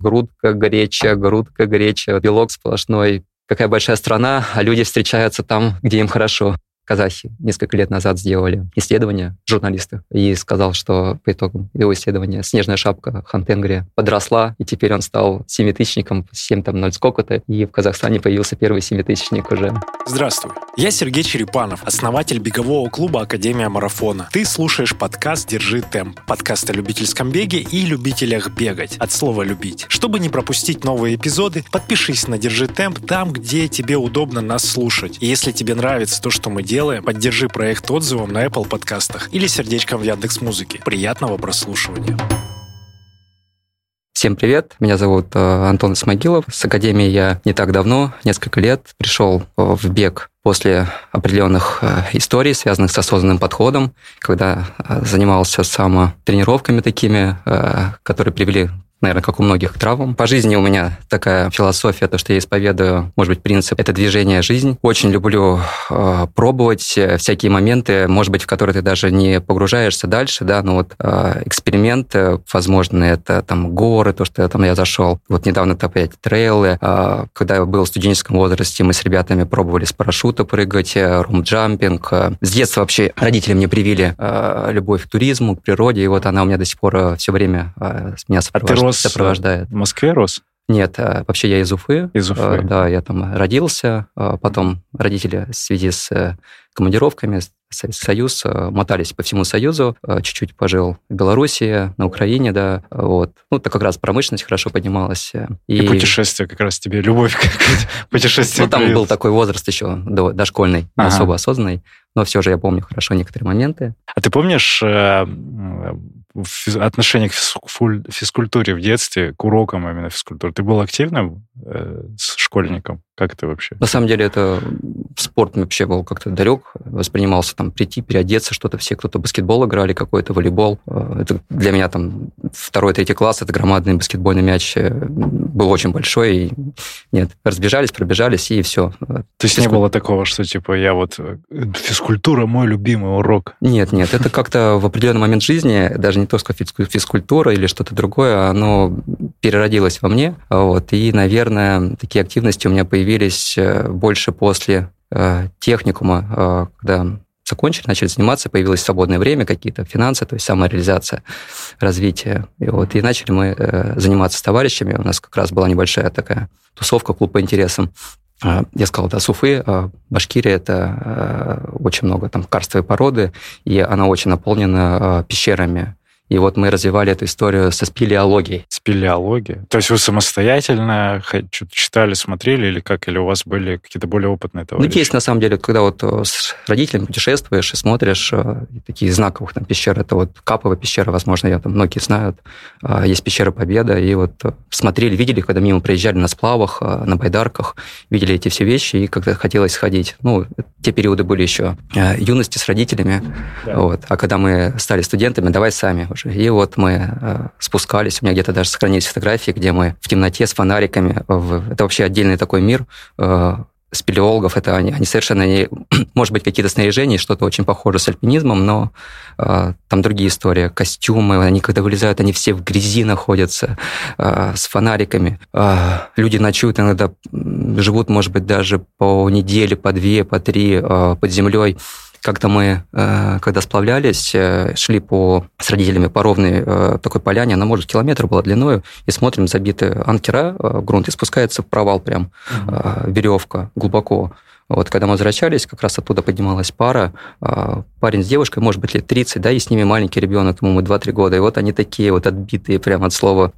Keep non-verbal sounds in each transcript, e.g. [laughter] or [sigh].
грудка горечая, грудка горечая, белок сплошной. Какая большая страна, а люди встречаются там, где им хорошо казахи несколько лет назад сделали исследование, журналисты, и сказал, что по итогам его исследования снежная шапка Хантенгри подросла, и теперь он стал семитысячником, 7 там 0 сколько-то, и в Казахстане появился первый семитысячник уже. Здравствуй, я Сергей Черепанов, основатель бегового клуба Академия Марафона. Ты слушаешь подкаст «Держи темп», подкаст о любительском беге и любителях бегать, от слова «любить». Чтобы не пропустить новые эпизоды, подпишись на «Держи темп» там, где тебе удобно нас слушать. И если тебе нравится то, что мы делаем, делаем, поддержи проект отзывом на Apple подкастах или сердечком в Яндекс Музыке. Приятного прослушивания. Всем привет, меня зовут э, Антон Смогилов. С Академии я не так давно, несколько лет, пришел в бег после определенных э, историй, связанных с осознанным подходом, когда э, занимался самотренировками такими, которые привели наверное, как у многих травм. По жизни у меня такая философия, то, что я исповедую, может быть, принцип – это движение жизнь. Очень люблю э, пробовать э, всякие моменты, может быть, в которые ты даже не погружаешься дальше, да, но вот э, эксперимент, возможно, это там горы, то, что там я зашел. Вот недавно это опять трейлы. Э, когда я был в студенческом возрасте, мы с ребятами пробовали с парашюта прыгать, э, румджампинг. Э, с детства вообще родители мне привили э, любовь к туризму, к природе, и вот она у меня до сих пор все время э, меня сопровождает. Рос сопровождает. в Москве рос? Нет, э, вообще я из Уфы. Из Уфы. Э, да, я там родился. Э, потом родители в связи с командировками, Советский Союз, мотались по всему Союзу, чуть-чуть пожил в Белоруссии, на Украине, да, вот. Ну, это как раз промышленность хорошо поднималась. И, и путешествие как раз тебе, любовь [laughs] к путешествию. Ну, там был такой возраст еще дошкольный, ага. особо осознанный, но все же я помню хорошо некоторые моменты. А ты помнишь отношение к физкультуре в детстве, к урокам именно физкультуры? Ты был активным э, школьником? Как это вообще? На самом деле это спорт вообще был как-то далек, воспринимался там прийти, переодеться, что-то все, кто-то баскетбол играли, какой-то волейбол. Э, это для меня там второй, третий класс, это громадный баскетбольный мяч э, был очень большой. И нет, разбежались, пробежались, и все. То есть Физкуль... не было такого, что типа я вот э, физкультура мой любимый урок? Нет, нет, это как-то в определенный момент жизни, даже не то, что физкультура или что-то другое, оно переродилось во мне. Вот, и, наверное, такие активности у меня появились э, больше после э, техникума, э, когда закончили, начали заниматься, появилось свободное время, какие-то финансы, то есть самореализация, развитие. И, вот, и начали мы э, заниматься с товарищами. У нас как раз была небольшая такая тусовка, клуб по интересам. Я сказал, да, Суфы, Башкирия – это очень много там карстовой породы, и она очень наполнена пещерами, и вот мы развивали эту историю со спелеологией. Спелеология? То есть вы самостоятельно что-то читали, смотрели или как? Или у вас были какие-то более опытные товарищи? Ну, есть, на самом деле, когда вот э, с родителями путешествуешь и смотришь, э, такие знаковых там пещер, это вот Каповая пещера, возможно, я там многие знают, а, есть пещера Победа, и вот э, смотрели, видели, когда мимо проезжали на сплавах, на байдарках, видели эти все вещи, и когда хотелось сходить. Ну, те периоды были еще юности с родителями, да. вот. а когда мы стали студентами, давай сами уже. И вот мы э, спускались, у меня где-то даже сохранились фотографии, где мы в темноте с фонариками, в... это вообще отдельный такой мир, э, спелеологов, это они, они совершенно не... [clears throat] Может быть, какие-то снаряжения, что-то очень похоже с альпинизмом, но э, там другие истории. Костюмы, они когда вылезают, они все в грязи находятся, э, с фонариками. Э, люди ночуют иногда, живут, может быть, даже по неделе, по две, по три э, под землей. Как-то мы, э, когда сплавлялись, э, шли по, с родителями по ровной э, такой поляне, она, может, километр была длиной, и смотрим, забиты анкера в грунт, и спускается в провал прям угу. веревка глубоко. Вот, когда мы возвращались, как раз оттуда поднималась пара, парень с девушкой, может быть, лет 30, да, и с ними маленький ребенок, ему мы 2-3 года, и вот они такие вот отбитые прямо от слова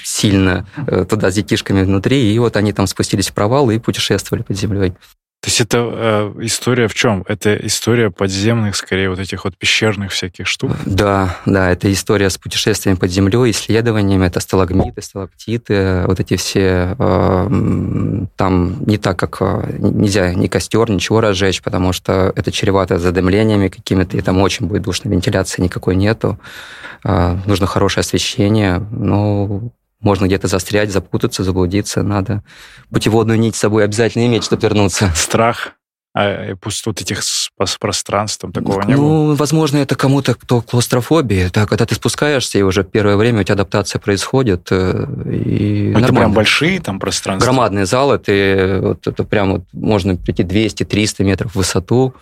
сильно туда с детишками внутри, и вот они там спустились в провал и путешествовали под землей. То есть это э, история в чем? Это история подземных, скорее, вот этих вот пещерных всяких штук? Да, да, это история с путешествием под землей, исследованиями, это сталагмиты, сталактиты, вот эти все... Э, там не так, как э, нельзя ни костер, ничего разжечь, потому что это чревато задымлениями какими-то, и там очень будет душно, вентиляции никакой нету. Э, нужно хорошее освещение, ну, можно где-то застрять, запутаться, заблудиться. Надо путеводную нить с собой обязательно иметь, чтобы вернуться. Страх а пустот этих с, с пространством такого ну, не было? Ну, возможно, это кому-то, кто клаустрофобия. Это когда ты спускаешься, и уже первое время у тебя адаптация происходит. Э, и это прям большие там пространства? Громадные залы. Ты, вот, это прям вот, можно прийти 200-300 метров в высоту.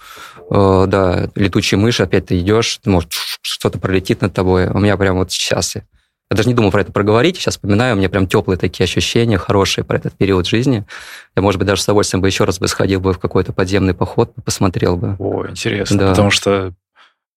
Э, да, летучие мыши, опять ты идешь, может, что-то пролетит над тобой. У меня прям вот сейчас я даже не думал про это проговорить, сейчас вспоминаю, у меня прям теплые такие ощущения, хорошие про этот период жизни. Я, может быть, даже с удовольствием бы еще раз бы сходил бы в какой-то подземный поход, посмотрел бы. О, интересно, да. потому что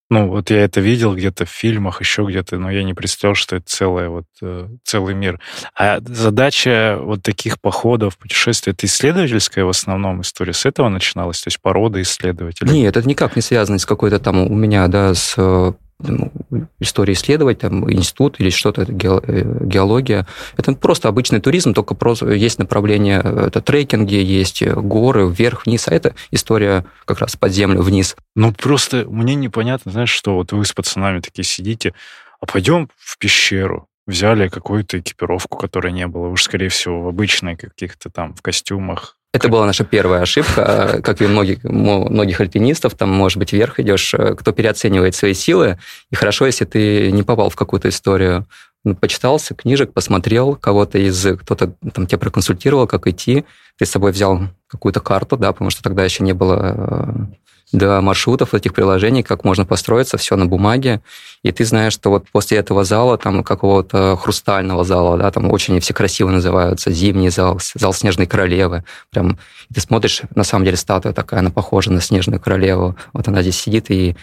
ну, вот я это видел где-то в фильмах, еще где-то, но я не представлял, что это целое, вот, э, целый мир. А задача вот таких походов, путешествий, это исследовательская в основном история? С этого начиналась? То есть порода исследователей? Нет, это никак не связано с какой-то там у меня, да, с э, ну, истории исследовать, там, институт или что-то, э, геология. Это просто обычный туризм, только просто есть направление, это трекинги, есть горы вверх-вниз, а это история как раз под землю вниз. Ну, просто мне непонятно, знаешь, что вот вы с пацанами такие сидите, а пойдем в пещеру, взяли какую-то экипировку, которой не было. Уж, скорее всего, в обычной каких-то там, в костюмах, это была наша первая ошибка, как и многих, многих альпинистов, там, может быть, вверх идешь, э, кто переоценивает свои силы, и хорошо, если ты не попал в какую-то историю, ну, почитался книжек, посмотрел кого-то из, кто-то там тебя проконсультировал, как идти, ты с собой взял какую-то карту, да, потому что тогда еще не было э, до маршрутов этих приложений, как можно построиться, все на бумаге, и ты знаешь, что вот после этого зала, там какого-то хрустального зала, да, там очень все красиво называются, зимний зал, зал Снежной Королевы, прям, ты смотришь, на самом деле статуя такая, она похожа на Снежную Королеву, вот она здесь сидит, и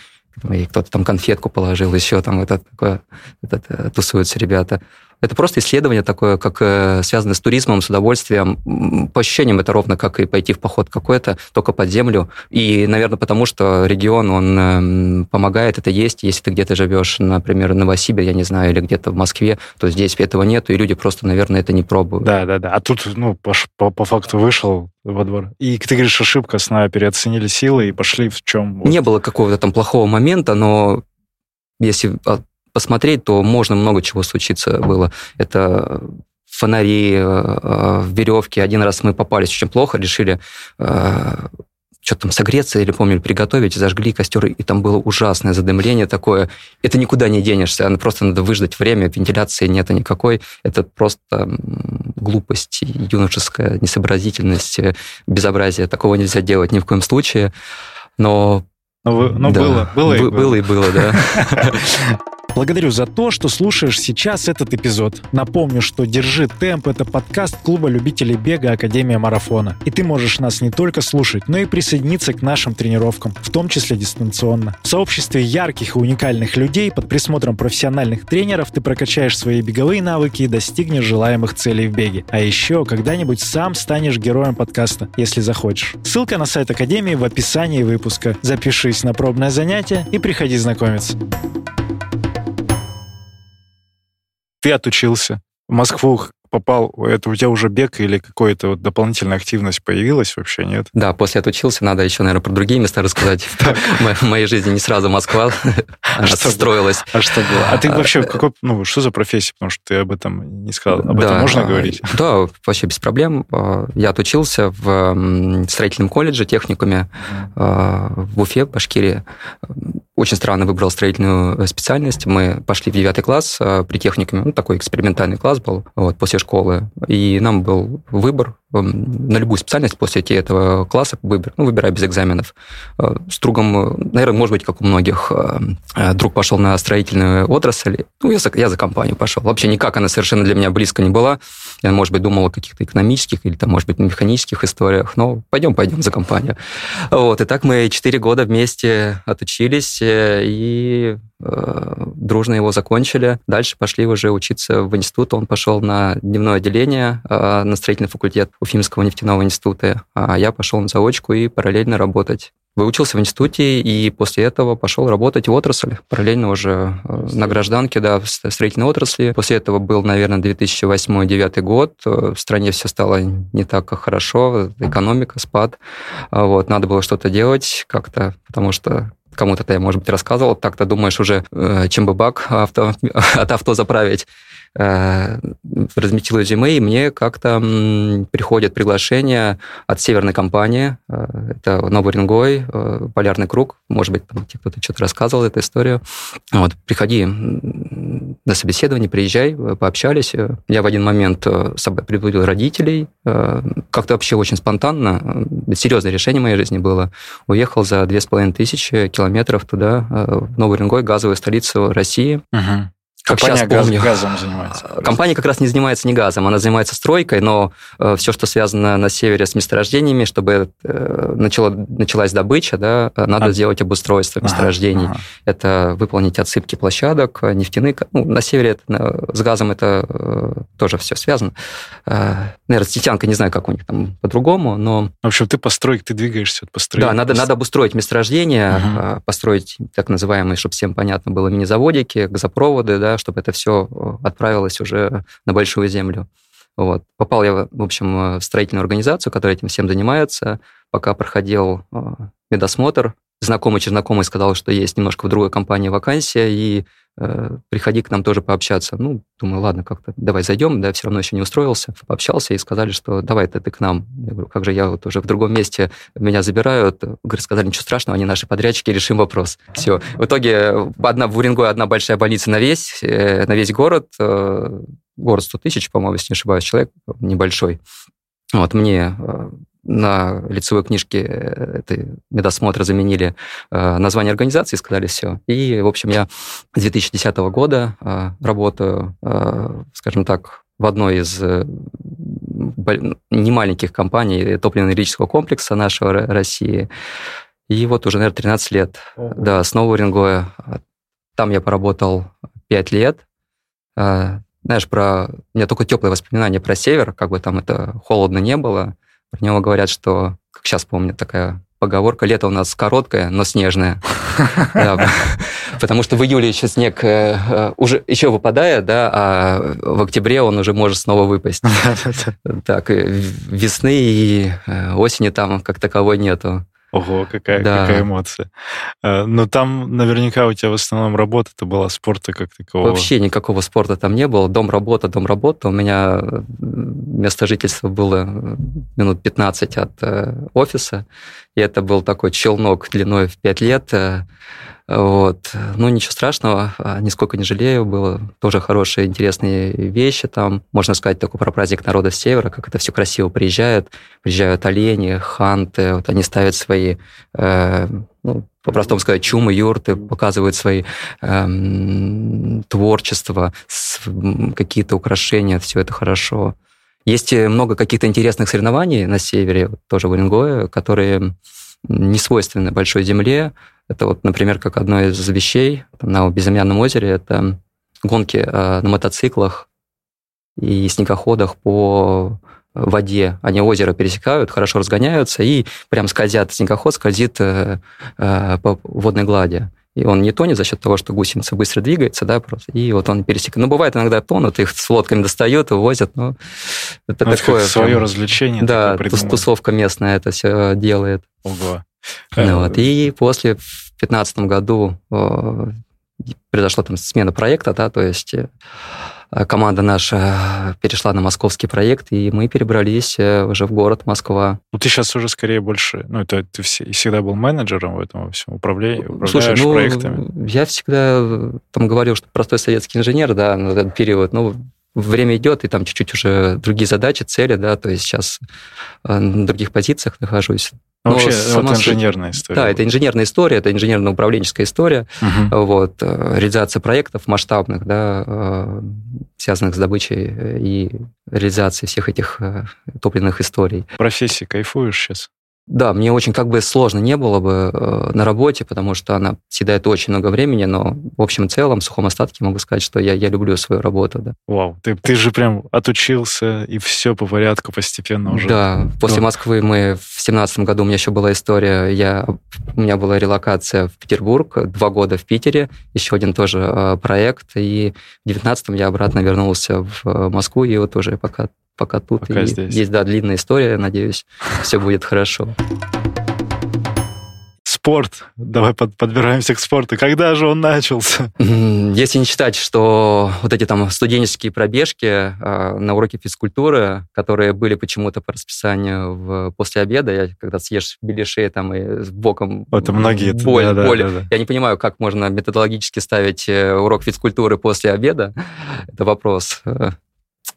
и кто-то там конфетку положил, еще там это такое, это, это, тусуются ребята. Это просто исследование такое, как э, связано с туризмом, с удовольствием. По ощущениям это ровно как и пойти в поход какой-то, только под землю. И, наверное, потому что регион, он э, помогает это есть. Если ты где-то живешь, например, в Новосибирске, я не знаю, или где-то в Москве, то здесь этого нету, и люди просто, наверное, это не пробуют. Да, да, да. А тут, ну, по, по, по факту вышел во двор. И ты говоришь, ошибка, основная, переоценили силы и пошли в чем? Не было какого-то там плохого момента, но если посмотреть, то можно много чего случиться было. Это фонари, э, э, веревки. Один раз мы попались очень плохо, решили э, что-то там согреться или, помню, приготовить, зажгли костер, и там было ужасное задымление такое. Это никуда не денешься, просто надо выждать время, вентиляции нет никакой. Это просто глупость, юношеская несообразительность, безобразие. Такого нельзя делать ни в коем случае. Но но, вы, но да. было, было, и было. Было и было, да. [laughs] Благодарю за то, что слушаешь сейчас этот эпизод. Напомню, что «Держи темп» — это подкаст клуба любителей бега Академия Марафона. И ты можешь нас не только слушать, но и присоединиться к нашим тренировкам, в том числе дистанционно. В сообществе ярких и уникальных людей под присмотром профессиональных тренеров ты прокачаешь свои беговые навыки и достигнешь желаемых целей в беге. А еще когда-нибудь сам станешь героем подкаста, если захочешь. Ссылка на сайт Академии в описании выпуска. Запишись на пробное занятие и приходи знакомиться ты отучился, в Москву попал, это у тебя уже бег или какая-то вот дополнительная активность появилась вообще, нет? Да, после отучился, надо еще, наверное, про другие места рассказать. [laughs] В моей жизни не сразу Москва [laughs] строилась. А что было? А ты а, вообще, какой, ну, что за профессия? Потому что ты об этом не сказал. Об этом можно а, говорить? [laughs] Да, вообще без проблем. Я отучился в строительном колледже, техникуме в Уфе, Башкирии очень странно выбрал строительную э, специальность. Мы пошли в девятый класс э, при техникуме, ну, такой экспериментальный класс был, вот, после школы. И нам был выбор Эм, на любую специальность после этого класса выбор, ну, выбирай без экзаменов. Э, с другом, наверное, может быть, как у многих, друг пошел на строительную отрасль. Ну, я за, я за компанию пошел. Вообще никак она совершенно для меня близко не была. Я, может быть, думал о каких-то экономических или, там, может быть, механических историях, но пойдем, пойдем за компанию. Вот, и так мы четыре года вместе отучились и дружно его закончили. Дальше пошли уже учиться в институт. Он пошел на дневное отделение, на строительный факультет Уфимского нефтяного института, а я пошел на заочку и параллельно работать. Выучился в институте и после этого пошел работать в отрасль, параллельно уже э, на гражданке, да, в строительной отрасли. После этого был, наверное, 2008-2009 год. Э, в стране все стало не так хорошо, экономика, спад. А вот, надо было что-то делать как-то, потому что кому-то я, может быть, рассказывал, так-то думаешь уже, э, чем бы бак авто, [laughs] от авто заправить. Э, разместил резюме, и мне как-то приходит приглашение от северной компании, э, это Новый Рингой, э, Полярный круг, может быть, там кто-то что-то рассказывал эту историю. Вот, приходи на собеседование, приезжай, пообщались. Я в один момент предупредил родителей, как-то вообще очень спонтанно, серьезное решение моей жизни было. Уехал за две с половиной тысячи километров туда, в Новый Рингой, газовую столицу России. Угу. Как Компания сейчас газ, помню. газом занимается. Компания как раз не занимается не газом, она занимается стройкой, но э, все, что связано на севере с месторождениями, чтобы э, начало, началась добыча, да, надо а... сделать обустройство месторождений. Ага. Это выполнить отсыпки площадок, нефтяных. Ну, на севере это, на, с газом это э, тоже все связано. Э, наверное, с нефтянкой не знаю, как у них там по-другому, но... В общем, ты постройк, ты двигаешься от построения. Да, надо, надо обустроить месторождение, ага. построить так называемые, чтобы всем понятно было, мини-заводики, газопроводы, да, чтобы это все э, отправилось уже на большую землю. Вот. Попал я, в общем, э, в строительную организацию, которая этим всем занимается. Пока проходил э, медосмотр, знакомый знакомый сказал, что есть немножко в другой компании вакансия, и э, приходи к нам тоже пообщаться. Ну, думаю, ладно, как-то давай зайдем, да, все равно еще не устроился. Пообщался и сказали, что давай ты, ты к нам. Я говорю, как же я вот уже в другом месте, меня забирают. Говорю, сказали, ничего страшного, они наши подрядчики, решим вопрос. Все. В итоге одна, в Уренгое одна большая больница на весь, э, на весь город, э, город 100 тысяч, по-моему, если не ошибаюсь, человек небольшой. Вот мне э, на лицевой книжке э, этой медосмотра заменили э, название организации, сказали все. И, в общем, я с 2010 года э, работаю, э, скажем так, в одной из э, немаленьких компаний топливно-энергетического комплекса нашего России. И вот уже, наверное, 13 лет. Ого. Да, снова Уренгоя. Там я поработал 5 лет. Э, знаешь, про... У меня только теплые воспоминания про север, как бы там это холодно не было. Про него говорят, что, как сейчас помню, такая поговорка, лето у нас короткое, но снежное. [laughs] Потому что в июле еще снег э, э, уже еще выпадает, да, а в октябре он уже может снова выпасть. [laughs] Так, весны и э, осени там как таковой нету. Ого, какая, да. какая эмоция. Э, но там наверняка у тебя в основном работа-то была, спорта как такового. Вообще никакого спорта там не было. Дом-работа, дом-работа. У меня место жительства было минут 15 от э, офиса, и это был такой челнок длиной в 5 лет. Э, вот. Ну, ничего страшного, а, нисколько не жалею, было тоже хорошие, интересные вещи там. Можно сказать такой про праздник народа севера, как это все красиво приезжает. Приезжают олени, ханты, вот они ставят свои, э, ну, по-простому сказать, чумы, юрты, показывают свои э, творчества, какие-то украшения, все это хорошо. Есть много каких-то интересных соревнований на севере, тоже в Уренгое, которые не свойственны большой земле, это вот, например, как одно из вещей на Безымянном озере, это гонки э, на мотоциклах и снегоходах по воде. Они озеро пересекают, хорошо разгоняются и прям скользят. Снегоход скользит э, э, по водной глади. И он не тонет за счет того, что гусеница быстро двигается, да, просто. И вот он пересекает. Ну, бывает иногда тонут, их с лодками достают, увозят, но это ну, такое... Это свое прям, развлечение. Да, тусовка местная это все делает. Ого. Ну, вот. И после, в 2015 году, э, произошла там смена проекта, да, то есть э, команда наша перешла на московский проект, и мы перебрались э, уже в город Москва. Ну, ты сейчас уже скорее больше, ну, это ты всегда был менеджером в этом во всем, управляешь, Слушай, ну, проектами? я всегда там говорил, что простой советский инженер, да, на этот период, ну, время идет, и там чуть-чуть уже другие задачи, цели, да, то есть сейчас на других позициях нахожусь. Ну, вообще, сама вот инженерная история. Да, это инженерная история, это инженерно-управленческая история. Угу. Вот, э, реализация проектов масштабных, да, э, связанных с добычей и реализацией всех этих э, топливных историй. Профессии кайфуешь сейчас? Да, мне очень как бы сложно не было бы э, на работе, потому что она съедает очень много времени, но в общем целом, в сухом остатке могу сказать, что я, я люблю свою работу, да. Вау, ты, ты же прям отучился, и все по порядку постепенно уже. Да, после ну. Москвы мы в семнадцатом году, у меня еще была история, я, у меня была релокация в Петербург, два года в Питере, еще один тоже э, проект, и в девятнадцатом я обратно вернулся в э, Москву, и вот уже пока пока тут. Пока и здесь. Есть, да, длинная история, надеюсь, все будет хорошо. спорт. Давай под, подбираемся к спорту. Когда же он начался? Если не считать, что вот эти там студенческие пробежки э, на уроке физкультуры, которые были почему-то по расписанию в, после обеда, я когда съешь беляшей там и с боком это многие боль, да, боль. Да, да, да. я не понимаю, как можно методологически ставить э, урок физкультуры после обеда. Это вопрос.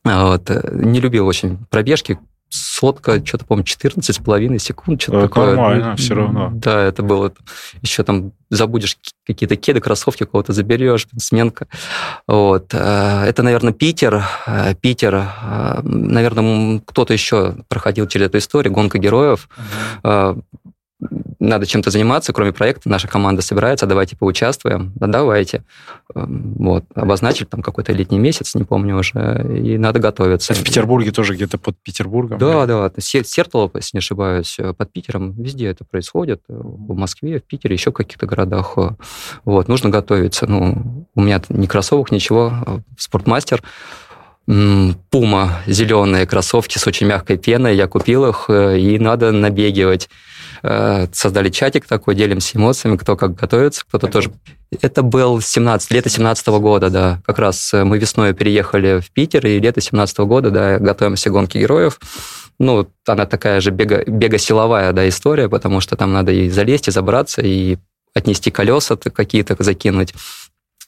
Э, вот. Не любил очень пробежки, сотка, что-то, по-моему, 14 с половиной секунд. Что-то это такое. нормально, все равно. Да, это было... Еще там забудешь какие-то кеды, кроссовки кого-то заберешь, сменка. Вот. Э, это, наверное, Питер. Э, Питер. Э, наверное, кто-то еще проходил через эту историю, гонка героев. Uh-huh надо чем-то заниматься, кроме проекта, наша команда собирается, давайте поучаствуем, да давайте. Эм, вот, обозначили там какой-то летний месяц, не помню уже, и надо готовиться. В Петербурге тоже где-то под Петербургом? Да, да, да. Сертолово, если не ошибаюсь, э, под Питером, везде это происходит, э, в Москве, в Питере, еще в каких-то городах. Э, вот, нужно готовиться. Ну, у меня ни кроссовок, ничего, спортмастер, Пума, зеленые кроссовки с очень мягкой пеной, я купил их, и надо набегивать. Э, создали чатик такой, делимся эмоциями, кто как готовится, кто-то тоже... Это был 17, лето 17 года, да. Как раз э, мы весной переехали в Питер, и лето 17 года, да, готовимся к гонке героев. Ну, она такая же бега, бега-силовая, да, история, потому что там надо и залезть, и забраться, и отнести колеса какие-то, закинуть.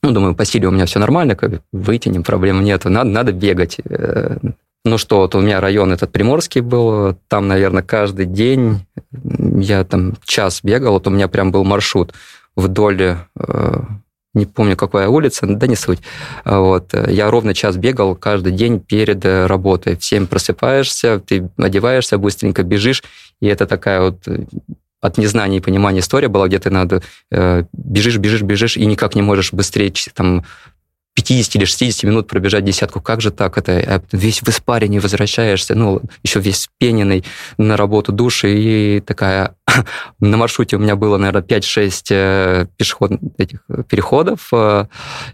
Ну, думаю, по силе у меня все нормально, как вытянем, проблем нет. Надо, надо бегать. Э, ну что, вот у меня район этот Приморский был, там, наверное, каждый день я там час бегал, вот у меня прям был маршрут вдоль, э, не помню, какая улица, да не суть. Вот. Я ровно час бегал каждый день перед э, работой. В 7 просыпаешься, ты одеваешься, быстренько бежишь, и это такая вот э, от незнания и понимания история была, где ты надо э, бежишь, бежишь, бежишь, и никак не можешь быстрее там 50 или 60 минут пробежать десятку. Как же так? Это э, весь в испарине возвращаешься, ну, еще весь пененный на работу души, и такая [laughs] на маршруте у меня было, наверное, 5-6 э, пешеход этих переходов, э,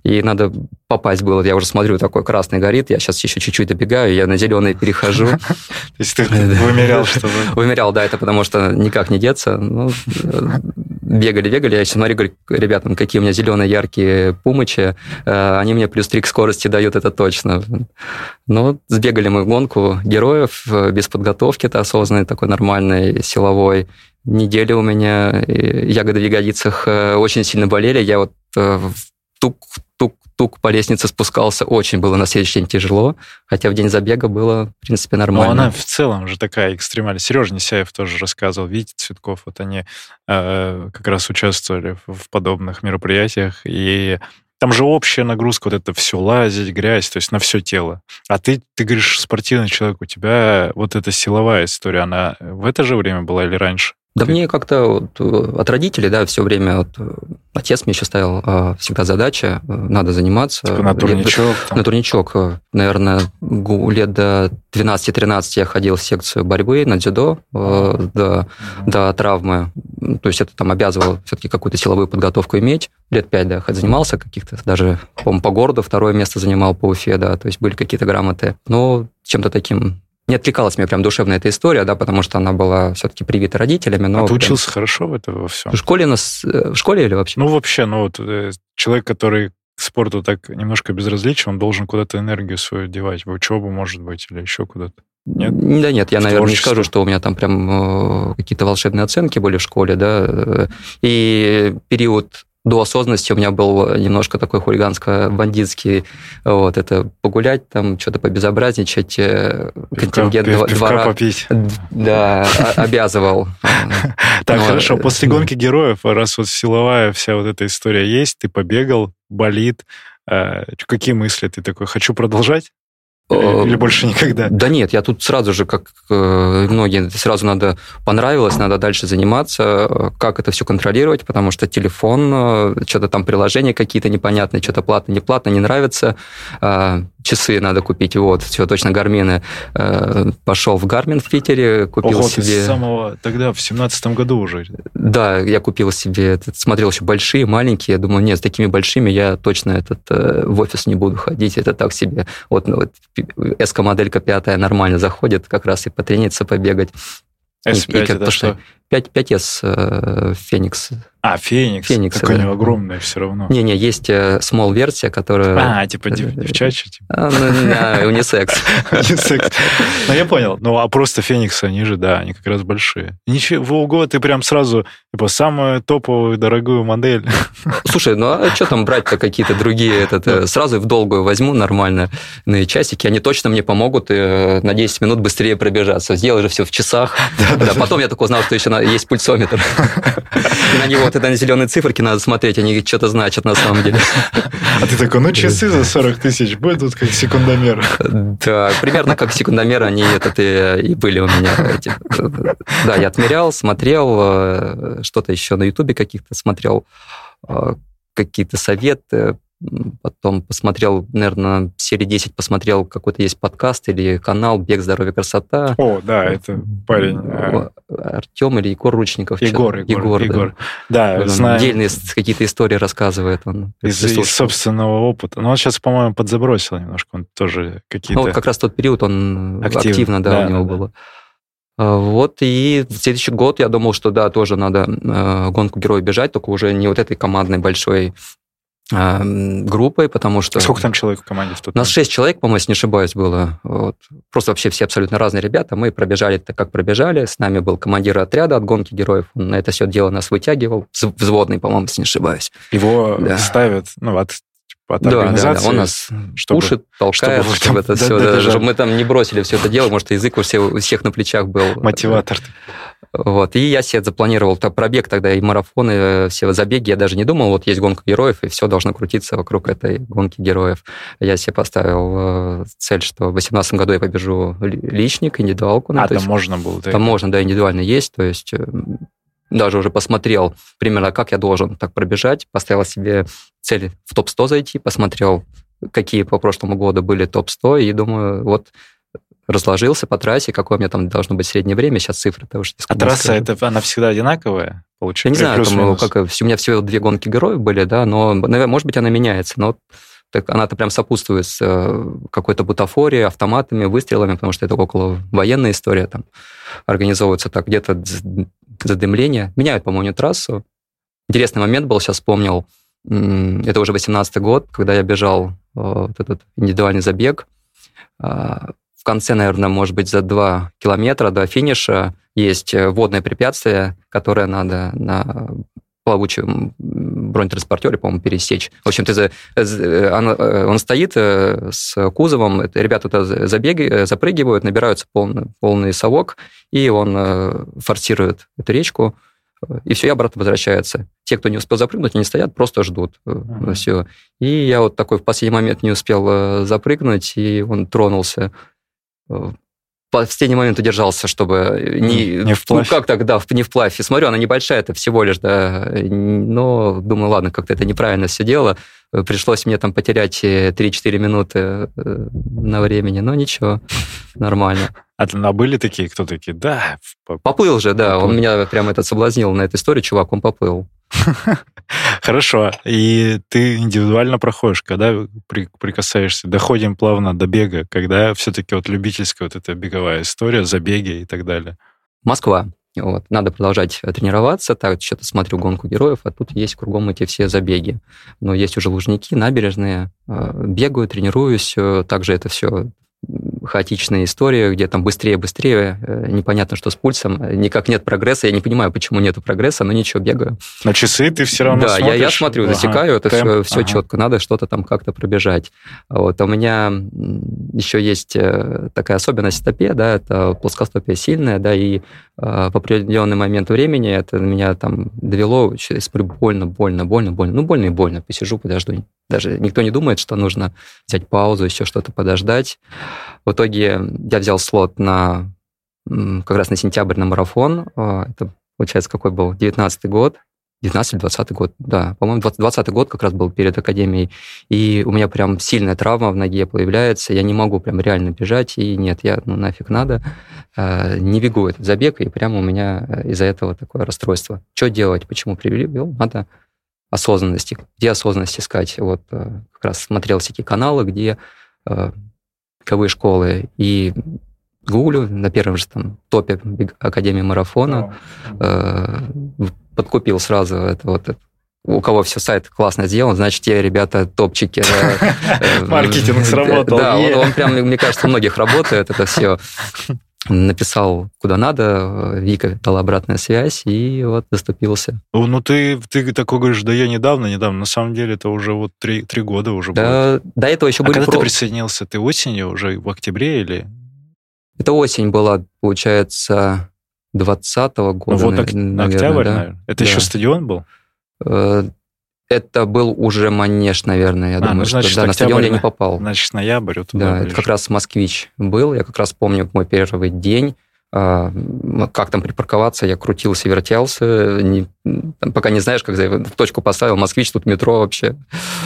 и надо попасть было. Я уже смотрю, такой красный горит, я сейчас еще чуть-чуть добегаю, я на зеленый перехожу. [laughs] То есть ты [laughs] вымерял, что Вымерял, да, это потому что никак не деться. Бегали, бегали, я смотрю, говорю, ребятам, какие у меня зеленые яркие пумычи, э, они мне плюс 3 к скорости дают, это точно. Ну, сбегали мы гонку героев без подготовки, это осознанный такой нормальный, силовой, неделю у меня ягоды в ягодицах э, очень сильно болели. Я вот э, тук-тук-тук по лестнице спускался. Очень было на следующий день тяжело, хотя в день забега было, в принципе, нормально. Но она в целом же такая экстремальная. Сережа Несяев тоже рассказывал. Видите, Цветков, вот они э, как раз участвовали в подобных мероприятиях, и там же общая нагрузка, вот это все, лазить, грязь, то есть на все тело. А ты, ты говоришь, спортивный человек, у тебя вот эта силовая история, она в это же время была или раньше? Да мне как-то вот э, от родителей, да, все время вот, э, отец мне еще ставил а, всегда задача, э, надо заниматься. Типа на турничок? Там. На турничок. Наверное, лет до 12-13 я ходил в секцию борьбы на дзюдо до, до травмы. То есть это там обязывало все-таки какую-то силовую подготовку иметь. Лет пять, да, хоть занимался каких-то, даже, по по городу второе место занимал по Уфе, да, то есть были какие-то грамоты. Но чем-то таким не отвлекалась мне прям душевно эта история, да, потому что она была все-таки привита родителями. Но а ты прям... учился хорошо в этом во всем? В школе нас... Э, в школе или вообще? Ну, вообще, ну, вот э, человек, который к спорту так немножко безразличен, он должен куда-то энергию свою девать, в учебу, может быть, или еще куда-то. Нет? Да нет, я, наверное, не скажу, что у меня там прям э, какие-то волшебные оценки были в школе, да. И период до осознанности у меня был немножко такой хулиганско-бандитский, вот, это погулять, там, что-то побезобразничать, э, контингент пивка, двора... попить. Да, обязывал. [laughs] Так, хорошо, после гонки героев, раз вот силовая вся вот эта история есть, ты побегал, болит, э, какие мысли ты такой, хочу продолжать? Или, или больше никогда? Да нет, я тут сразу же, как э, многие, сразу надо понравилось, надо дальше заниматься, как это все контролировать, потому что телефон, э, что-то там приложения какие-то непонятные, что-то платно, не платно, не нравится. Э, часы надо купить, вот, все точно, гармины. Э, пошел в Гармин в Питере, купил Ого, себе... с самого тогда, в семнадцатом году уже? Да, я купил себе, смотрел еще большие, маленькие, я думаю, нет, с такими большими я точно этот, э, в офис не буду ходить, это так себе. Вот, ну, вот эска-моделька пятая нормально заходит, как раз и потрениться, побегать. S5 это что? 5, 5S э, Феникс. А, Феникс. Феникс. Как да. у него огромный все равно. Не-не, есть э, small версия, которая... А, типа девчачья? Типа. А, ну, унисекс. [laughs] Унисекс. Ну, я понял. Ну, а просто Фениксы, они же, да, они как раз большие. Ничего, ого, ты прям сразу, типа, самую топовую, дорогую модель. [laughs] Слушай, ну, а что там брать-то какие-то другие? Этот, э, сразу в долгую возьму нормально на часики. Они точно мне помогут на 10 минут быстрее пробежаться. Сделай же все в часах. [laughs] Да, потом я только узнал, что еще есть пульсометр. И на него тогда на зеленые циферки надо смотреть, они что-то значат на самом деле. [laughs] А ты такой, ну часы за 40 тысяч будут как секундомер. Да, примерно как секундомер они этот и, и были у меня. Эти. Да, я отмерял, смотрел, э, что-то еще на Ютубе каких-то смотрел, э, какие-то советы, Потом посмотрел, наверное, серии 10 посмотрел, какой-то есть подкаст или канал «Бег, здоровье, красота». О, да, это парень. А, Артем или Егор Ручников. Егор, Егор, Егор, Егор. Да, да знаю. Отдельные какие-то истории рассказывает он. Из, из собственного опыта. Но он сейчас, по-моему, подзабросил немножко. Он тоже какие-то... Ну, как раз тот период он активно, активно да, да, у него да. было. А, вот, и в следующий год я думал, что да, тоже надо э, гонку героя бежать, только уже не вот этой командной большой группой, потому что... Сколько там человек в команде? В У нас шесть человек, по-моему, если не ошибаюсь, было. Вот. Просто вообще все абсолютно разные ребята. Мы пробежали так, как пробежали. С нами был командир отряда от гонки героев. Он на это все дело нас вытягивал. Взводный, по-моему, если не ошибаюсь. Его да. ставят, ну, от от да, организации. [laughs] Да, да, он нас чтобы, пушит, толкает, чтобы, чтобы это все, да, да, чтобы мы там не бросили все это дело, может, язык у всех, у всех на плечах был. Мотиватор. Вот. И я себе запланировал -то пробег тогда и марафоны, э, все забеги. Я даже не думал, вот есть гонка героев, и все должно крутиться вокруг этой гонки героев. Я себе поставил э, цель, что в 2018 году я побежу личник, индивидуалку. Ну, а, там есть, можно было? Там можно, да, индивидуально есть. То есть э, даже уже посмотрел примерно, как я должен так пробежать, поставил себе цель в топ-100 зайти, посмотрел, какие по прошлому году были топ-100, и думаю, вот разложился по трассе, какое у меня там должно быть среднее время, сейчас цифры-то уже А трасса, это, она всегда одинаковая? Получается? Я не знаю, там, как, у меня всего две гонки героев были, да, но, наверное, может быть, она меняется, но так она-то прям сопутствует с э, какой-то бутафорией, автоматами, выстрелами, потому что это около военная история, там организовывается так где-то задымление. Меняют, по-моему, трассу. Интересный момент был, сейчас вспомнил, это уже 18 год, когда я бежал э, вот этот индивидуальный забег. А, в конце, наверное, может быть, за 2 километра до финиша есть э, водное препятствие, которое надо на плавучем бронетранспортере, по-моему, пересечь. В общем, ты за, он, он стоит э, с кузовом, ребята туда забеги, запрыгивают, набираются полный, полный совок, и он форсирует эту речку, и все, и обратно возвращается. Те, кто не успел запрыгнуть, они стоят, просто ждут. Uh-huh. Все. И я вот такой в последний момент не успел э, запрыгнуть, и он тронулся. Э, в последний момент удержался, чтобы не, не вплавь. Ну, как так, да, не вплавь. И смотрю, она небольшая, это всего лишь, да, но думаю, ладно, как-то это неправильно все дело. Пришлось мне там потерять 3-4 минуты на времени, но ничего, [laughs] нормально. А, а были такие, кто такие, да? Поплыл же, да. Поплыл. Он меня прямо этот соблазнил на эту историю, чувак, он поплыл. [laughs] Хорошо. И ты индивидуально проходишь, когда прикасаешься, доходим плавно до бега, когда все-таки вот любительская вот эта беговая история, забеги и так далее. Москва. Вот. Надо продолжать тренироваться. Так, что-то смотрю гонку героев, а тут есть кругом эти все забеги. Но есть уже лужники, набережные. Э, бегаю, тренируюсь. Э, также это все хаотичная история, где там быстрее-быстрее, э, непонятно, что с пульсом, никак нет прогресса, я не понимаю, почему нет прогресса, но ничего, бегаю. На часы ты все равно Да, смотришь? Я, я смотрю, засекаю, ага, это темп, все, все ага. четко, надо что-то там как-то пробежать. Вот, а у меня еще есть э, такая особенность стопе, да, это плоскостопие сильное, да, и э, в определенный момент времени это меня там довело, больно, больно, больно, больно, ну, больно и больно, посижу, подожду, даже никто не думает, что нужно взять паузу, еще что-то подождать. В итоге я взял слот на как раз на сентябрь на марафон. А, это, получается, какой был? 19 год. 19-20 год, да. По-моему, 20 год как раз был перед академией. И у меня прям сильная травма в ноге появляется. Я не могу прям реально бежать. И нет, я, ну, нафиг надо. А, не бегу этот забег. И прямо у меня э, из-за этого такое расстройство. Что делать? Почему привел? Надо осознанности. Где осознанность искать? Вот э, как раз смотрел всякие каналы, где э, ковые школы, и гуглю, на первом же там топе Академии марафона, э, подкупил сразу это вот у кого все сайт классно сделан, значит, те ребята топчики. [laughs] Маркетинг сработал. Да, он прям, мне кажется, у многих работает это все написал куда надо, Вика дала обратная связь, и вот доступился. Ну, ты, ты такой говоришь, да я недавно, недавно. На самом деле это уже вот три, три года уже да, было. До этого еще а были... когда про... ты присоединился? Ты осенью уже, в октябре или... Это осень была, получается, 20 года, ну, вот наверное, октябрь, да? наверное. Это да. еще стадион был? Это был уже манеж, наверное, я а, думаю, ну, значит, что да, на стадион я не попал. Значит, ноябрь. Вот да, это как раз москвич был. Я как раз помню мой первый день. А, как там припарковаться, я крутился, вертелся, не, пока не знаешь, как в точку поставил, москвич, тут метро вообще.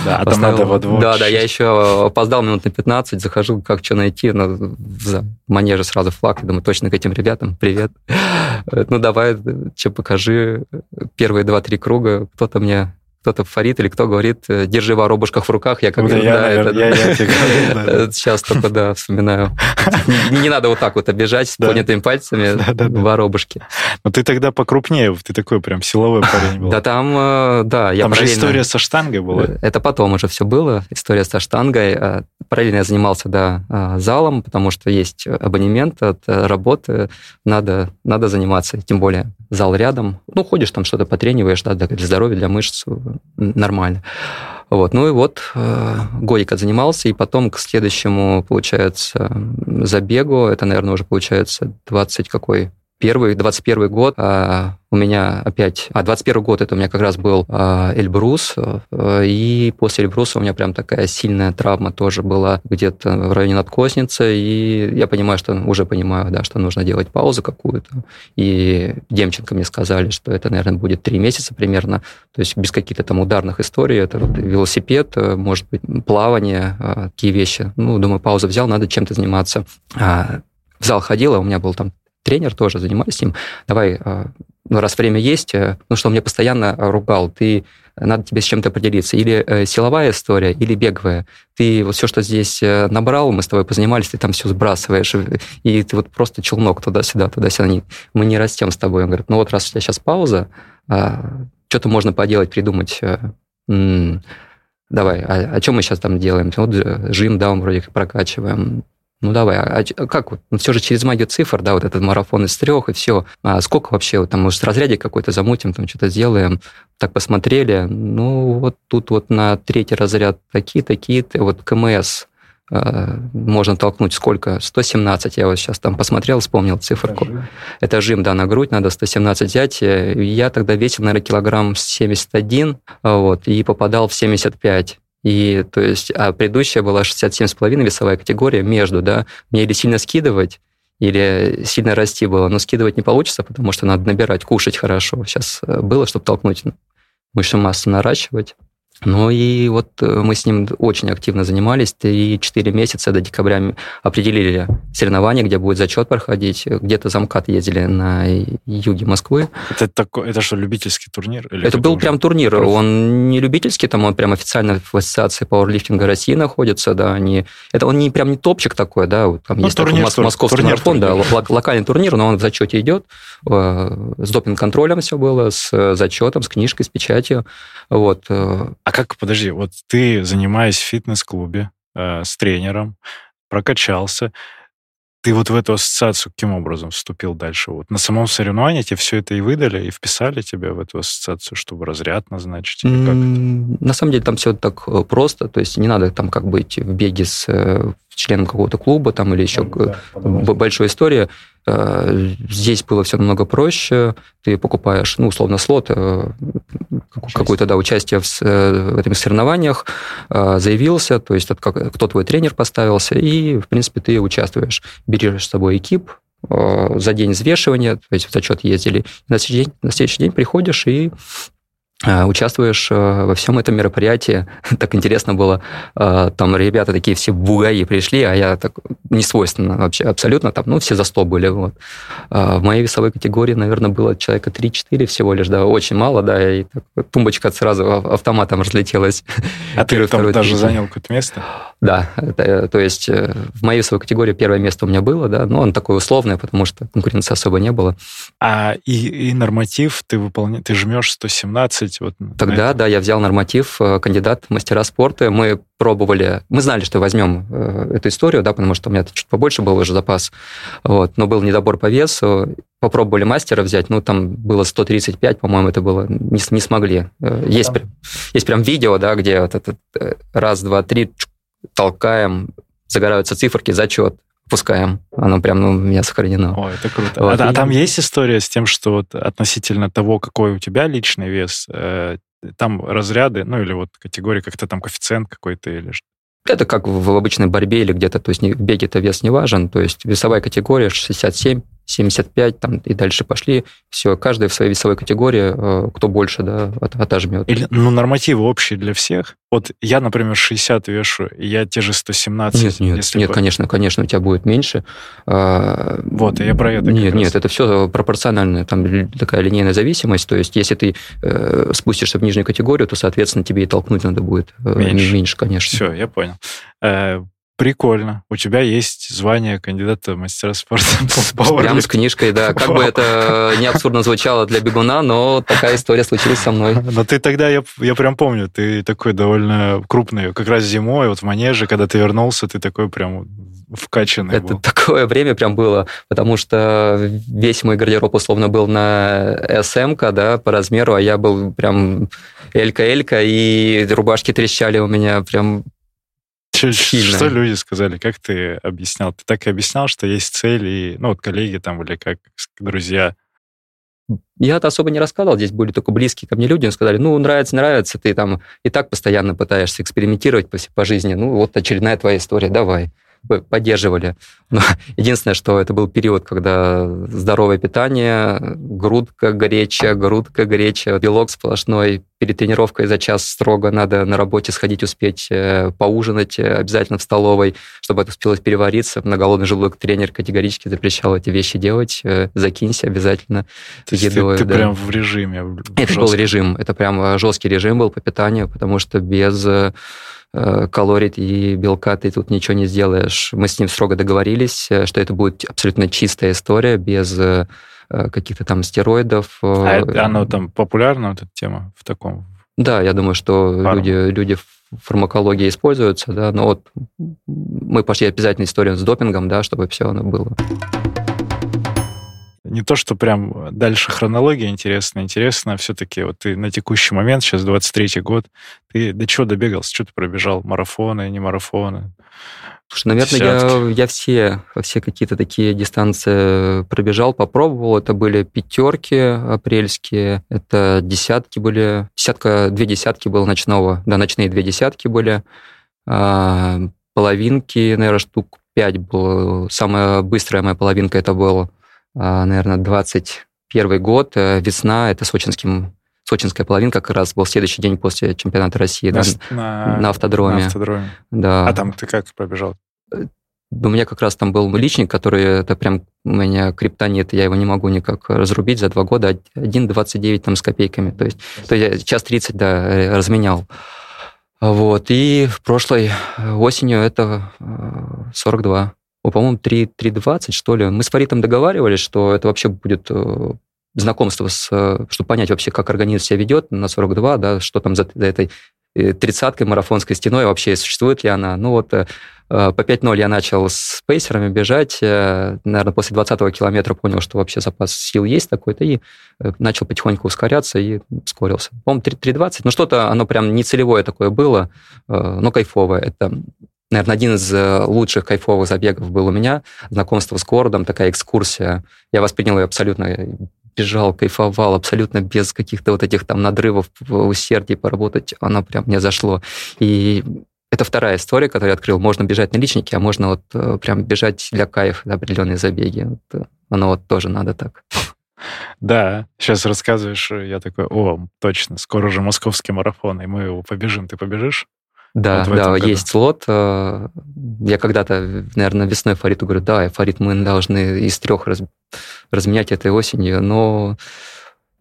Да, а там надо во двор. Да, да, я еще опоздал минут на 15, захожу, как что найти, но в манеже сразу флаг, я думаю, точно к этим ребятам, привет. [laughs] Ну, давай, что покажи. Первые два-три круга кто-то мне кто-то Фарид или кто говорит, э, держи воробушках в руках, я как да, я, да, это, я, я, я [laughs] Сейчас только, да, вспоминаю. Не, не надо вот так вот обижать с да. поднятыми пальцами [laughs] да, да, да. воробушки. Но ты тогда покрупнее, ты такой прям силовой парень был. Да там, э, да, я Там же история со штангой была. Это потом уже все было, история со штангой. Э, параллельно я занимался, да, залом, потому что есть абонемент от работы, надо, надо заниматься, тем более зал рядом. Ну, ходишь там что-то потрениваешь, да, для здоровья, для мышц, нормально. Вот. Ну и вот э, годик отзанимался, и потом к следующему, получается, забегу, это, наверное, уже получается 20 какой? Первый, 21 год, а у меня опять... А, 21 год, это у меня как раз был а, Эльбрус, э, и после Эльбруса у меня прям такая сильная травма тоже была где-то в районе надкосницы, и я понимаю, что уже понимаю, да, что нужно делать паузу какую-то. И Демченко мне сказали, что это, наверное, будет три месяца примерно, то есть без каких-то там ударных историй, это вот велосипед, э, может быть, плавание, э, такие вещи. Ну, думаю, паузу взял, надо чем-то заниматься. А, в зал ходила, у меня был там тренер тоже, занимались с ним. Давай ну, раз время есть, э, ну, что мне постоянно ругал, ты, надо тебе с чем-то поделиться. Или э, силовая история, или беговая. Ты вот все, что здесь э, набрал, мы с тобой позанимались, ты там все сбрасываешь, и ты вот просто челнок туда-сюда, туда-сюда. Мы не растем с тобой. Он говорит, ну вот раз у тебя сейчас пауза, а, что-то можно поделать, придумать. Давай, а, а что мы сейчас там делаем? Вот жим, да, мы вроде как прокачиваем. Ну давай, а, а как вот? Ну, все же через магию цифр, да, вот этот марафон из трех и все. А сколько вообще, вот, там, может, разрядик какой-то замутим, там что-то сделаем. Так посмотрели, ну вот тут вот на третий разряд такие-такие, вот КМС э, можно толкнуть сколько? 117, я вот сейчас там посмотрел, вспомнил циферку. Это жим, Это жим да, на грудь надо 117 взять. Я тогда весил, наверное, килограмм 71, вот, и попадал в 75. И то есть, а предыдущая была 67,5 весовая категория между, да, мне или сильно скидывать, или сильно расти было, но скидывать не получится, потому что надо набирать, кушать хорошо. Сейчас э, было, чтобы толкнуть мышечную массу наращивать. Ну и вот э, мы с ним очень активно занимались. И 4 месяца до декабря определили соревнования, где будет зачет проходить. Где-то замкат ездили на юге Москвы. Это, такой, это что, любительский турнир? Или это был прям турнир. Просто... Он не любительский, там он прям официально в ассоциации пауэрлифтинга России находится. Да, они, это он не прям не топчик такой, да, вот там ну, есть турнир, такой тур, московский турнир, марафон, турнир. да, локальный турнир, но он в зачете идет. Э, с допинг-контролем все было, с зачетом, с книжкой, с печатью. Вот. Э, а как, подожди, вот ты, занимаясь в фитнес-клубе э, с тренером, прокачался, ты вот в эту ассоциацию каким образом вступил дальше? Вот на самом соревновании тебе все это и выдали, и вписали тебя в эту ассоциацию, чтобы разряд назначить? Или как На самом деле там все так э, просто, то есть не надо там как быть в беге с э, членом какого-то клуба там или еще да, большой история. Э, здесь было все намного проще. Ты покупаешь, ну, условно, слот, э, какое-то, да, участие в, э, в этих соревнованиях, заявился, то есть кто твой тренер поставился, и, в принципе, ты участвуешь. Берешь с собой экип, за день взвешивания, то есть в зачет ездили. На следующий день, на следующий день приходишь и Э, участвуешь э, во всем этом мероприятии. [laughs] так интересно было. Э, там ребята такие все бугаи пришли, а я так не свойственно вообще абсолютно. Там, ну, все за 100 были. Вот. В моей весовой категории, наверное, было человека 3-4 всего лишь, да, очень мало, да, и так, тумбочка сразу автоматом разлетелась. [laughs] А ты там даже занял какое-то место? Да, это, то есть в моей весовой категории первое место у меня было, да, но он такой условный, потому что конкуренции особо не было. А и, и норматив ты выполняешь, ты жмешь 117 быть. Вот Тогда, да, я взял норматив, э, кандидат в мастера спорта. Мы пробовали, мы знали, что возьмем э, эту историю, да, потому что у меня чуть побольше был уже запас, вот, но был недобор по весу, попробовали мастера взять, ну, там было 135, по-моему, это было, не, не смогли. Э, есть, да. есть прям видео, да, где вот этот раз, два, три, толкаем, загораются циферки, зачет, пускаем. Оно прям ну, у меня сохранено. О, это круто. Вот. А, а там есть история с тем, что вот относительно того, какой у тебя личный вес, э, там разряды, ну или вот категория, как-то там коэффициент какой-то или что? Это как в обычной борьбе или где-то, то есть в беге-то вес не важен, то есть весовая категория 67, 75 там, и дальше пошли. Все, каждый в своей весовой категории, э, кто больше, да, от, отожмет. Или, ну, нормативы общие для всех. Вот я, например, 60 вешу, и я те же 117. Нет, нет, нет, бы... конечно, конечно, у тебя будет меньше. А, вот, я про это. Нет, нет, это все пропорционально, там такая линейная зависимость, то есть если ты э, спустишься в нижнюю категорию, то, соответственно, тебе и толкнуть надо будет э, меньше, меньше конечно. Все, я понял. Э, Прикольно. У тебя есть звание кандидата в мастера спорта [laughs] Прям с книжкой, да. Как бы это не абсурдно звучало для бегуна, но такая история случилась со мной. [laughs] Но ты тогда, я, я прям помню, ты такой довольно крупный. Как раз зимой, вот в манеже, когда ты вернулся, ты такой прям вкачанный Это был. такое время прям было, потому что весь мой гардероб условно был на СМ, да, по размеру, а я был прям элька-элька, и рубашки трещали у меня прям что, что люди сказали? Как ты объяснял? Ты так и объяснял, что есть цель, и, ну, вот коллеги там или как друзья? Я-то особо не рассказывал, здесь были только близкие ко мне люди, сказали, ну, нравится, нравится, ты там и так постоянно пытаешься экспериментировать по, по жизни, ну, вот очередная твоя история, давай поддерживали. Но [laughs] единственное, что это был период, когда здоровое питание, грудка горячая, грудка горячая, белок сплошной, перед тренировкой за час строго надо на работе сходить, успеть э, поужинать э, обязательно в столовой, чтобы это успелось перевариться. На голодный желудок тренер категорически запрещал эти вещи делать. Э, закинься обязательно То едой. Ты, ты да. прям в режиме. Это жестком. был режим. Это прям жесткий режим был по питанию, потому что без калорий и белка ты тут ничего не сделаешь. Мы с ним строго договорились, что это будет абсолютно чистая история, без каких-то там стероидов. А это, оно там популярна, вот эта тема в таком? Да, я думаю, что люди, люди в фармакологии используются, да, но вот мы пошли обязательно историю с допингом, да, чтобы все оно было не то, что прям дальше хронология интересна, интересно все-таки вот ты на текущий момент, сейчас 23-й год, ты до чего добегался, что ты пробежал, марафоны, не марафоны? Слушай, наверное, я, я все, все какие-то такие дистанции пробежал, попробовал. Это были пятерки апрельские, это десятки были, десятка, две десятки было ночного, да, ночные две десятки были, а, половинки, наверное, штук пять было. Самая быстрая моя половинка это было а, наверное, 21 год, э, весна, это сочинским сочинская половинка как раз был следующий день после чемпионата России на, да, на, на автодроме. На автодроме. Да. А там ты как пробежал? Э, у меня как раз там был личник, который, это прям у меня криптонит, я его не могу никак разрубить за два года, 1,29 там с копейками. То есть, то есть я час 30, да, э, разменял. Вот, и в прошлой осенью это 42 по-моему, 3.20, что ли. Мы с Фаритом договаривались, что это вообще будет э, знакомство, с, э, чтобы понять вообще, как организм себя ведет на 42, да, что там за, за этой э, тридцаткой марафонской стеной вообще, существует ли она. Ну вот по 5.0 я начал с пейсерами бежать, наверное, после 20 километра понял, что вообще запас сил есть такой-то, и начал потихоньку ускоряться и ускорился. По-моему, 3.20, ну что-то, оно прям не целевое такое было, но кайфовое. Это наверное, один из э, лучших кайфовых забегов был у меня. Знакомство с городом, такая экскурсия. Я воспринял ее абсолютно бежал, кайфовал, абсолютно без каких-то вот этих там надрывов усердий поработать. Оно прям мне зашло. И это вторая история, которую я открыл. Можно бежать на личнике, а можно вот э, прям бежать для кайфа, определенные забеги. Вот, э, оно вот тоже надо так. Да, сейчас рассказываешь, я такой, о, точно, скоро же московский марафон, и мы его побежим. Ты побежишь? Да, вот да, есть слот. Э, я когда-то, наверное, весной Фариту говорю, да, Фарит, мы должны из трех раз, разменять этой осенью, но